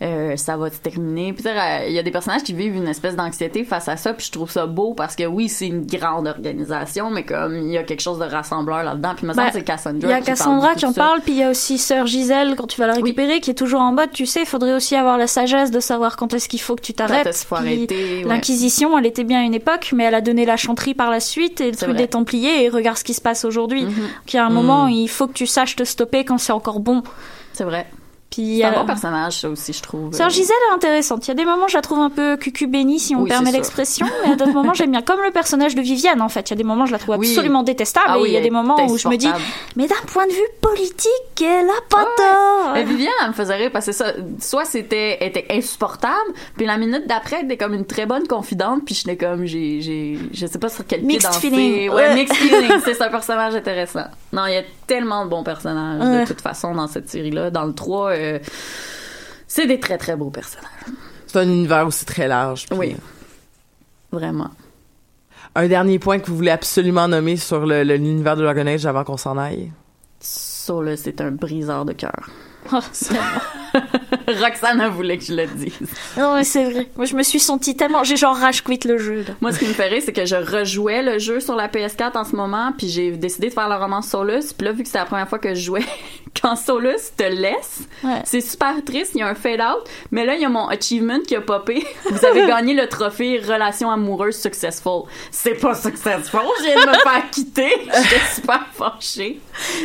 euh, ça va se terminer. Puis tu sais, il y a des personnages qui vivent une espèce d'anxiété face à ça. Puis je trouve ça beau parce que oui, c'est une grande organisation, mais comme il y a quelque chose de rassembleur là-dedans. Puis me semble Ben, c'est Cassandra. Il y a Cassandra qui en parle, puis il y a aussi Sœur Gisèle quand tu vas la récupérer, qui est toujours en mode, tu sais, il faudrait aussi avoir la sagesse de savoir quand est-ce qu'il faut que tu t'arrêtes. ouais. L'Inquisition, elle était bien à une époque, mais elle a donné la chanterie par la suite et le truc vrai. des Templiers, et regarde ce qui se passe aujourd'hui. Mhm. Qu'il y a un moment, il faut que tu saches te stopper quand c'est encore bon. C'est vrai. Puis C'est un euh, bon personnage, ça aussi, je trouve. Sœur Gisèle est intéressante. Il y a des moments, je la trouve un peu cucu béni, si on Oui, permet l'expression, mais à d'autres moments, j'aime bien. Comme le personnage de Viviane, en fait. Il y a des moments, je la trouve Oui. absolument détestable, Ah et oui, il y a des moments où je me dis, mais d'un point de vue politique, elle a pas tort. Mais Viviane, elle me faisait rire parce que ça, soit c'était, était insupportable, puis la minute d'après, elle était comme une très bonne confidente, puis j'étais comme, j'ai, j'ai, je sais pas sur quel pied Mixed danser. feeling. Ouais, Ouais. mixed (laughs) feeling. C'est un personnage intéressant. Non, il y a tellement de bons personnages, Ouais. de toute façon, dans cette série-là. Dans le 3, euh, c'est des très très beaux personnages. c'est un univers aussi très large puis- Oui. Vraiment. un dernier point que vous voulez absolument nommer sur le- le- l'univers de Dragon Age avant qu'on s'en aille? Ça, là, c'est un briseur de cœur. (laughs) (laughs) (laughs) Roxane voulu que je le dise. Non, mais c'est vrai. Moi, je me suis sentie tellement. J'ai genre rage quit le jeu. là. Moi, ce qui me rire, c'est que je rejouais le jeu sur la PS4 en ce moment, puis j'ai décidé de faire le roman Solus, puis là, vu que c'est la première fois que je jouais, (laughs) quand Solus te laisse, Ouais. c'est super triste, il y a un fade-out, mais là, il y a mon achievement qui a popé. (laughs) Vous avez gagné le trophée Relation amoureuse successful. C'est pas successful, je viens de me faire quitter. J'étais super fâchée.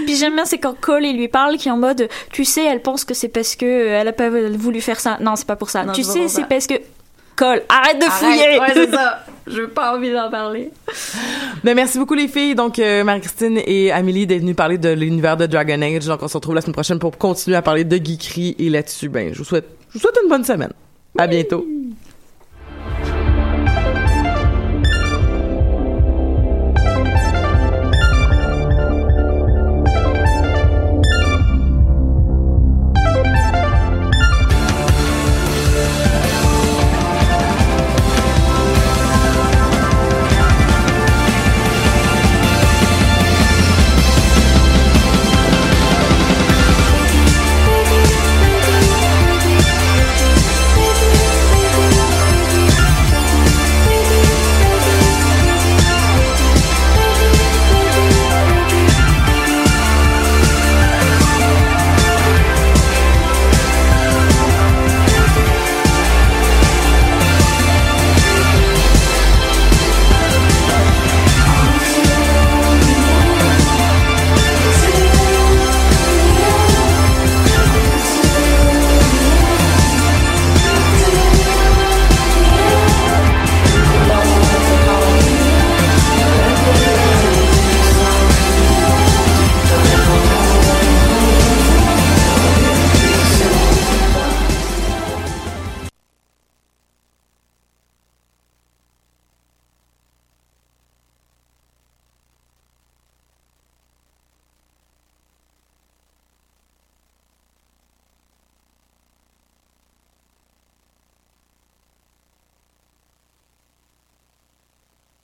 Puis j'aime bien, c'est quand Cole il lui parle, qui est en mode, tu sais, elle pense que c'est parce que elle a pas voulu faire ça. Non, c'est pas pour ça. Non, tu sais, c'est parce que. Cole, arrête de Arrête. fouiller. Ouais, c'est (laughs) ça. Je veux pas envie d'en parler. (laughs) Ben, merci beaucoup les filles. Donc euh, Marie-Christine et Amélie d'être venues parler de l'univers de Dragon Age. Donc on se retrouve la semaine prochaine pour continuer à parler de geekery et là-dessus ben je vous souhaite je vous souhaite une bonne semaine. À bientôt.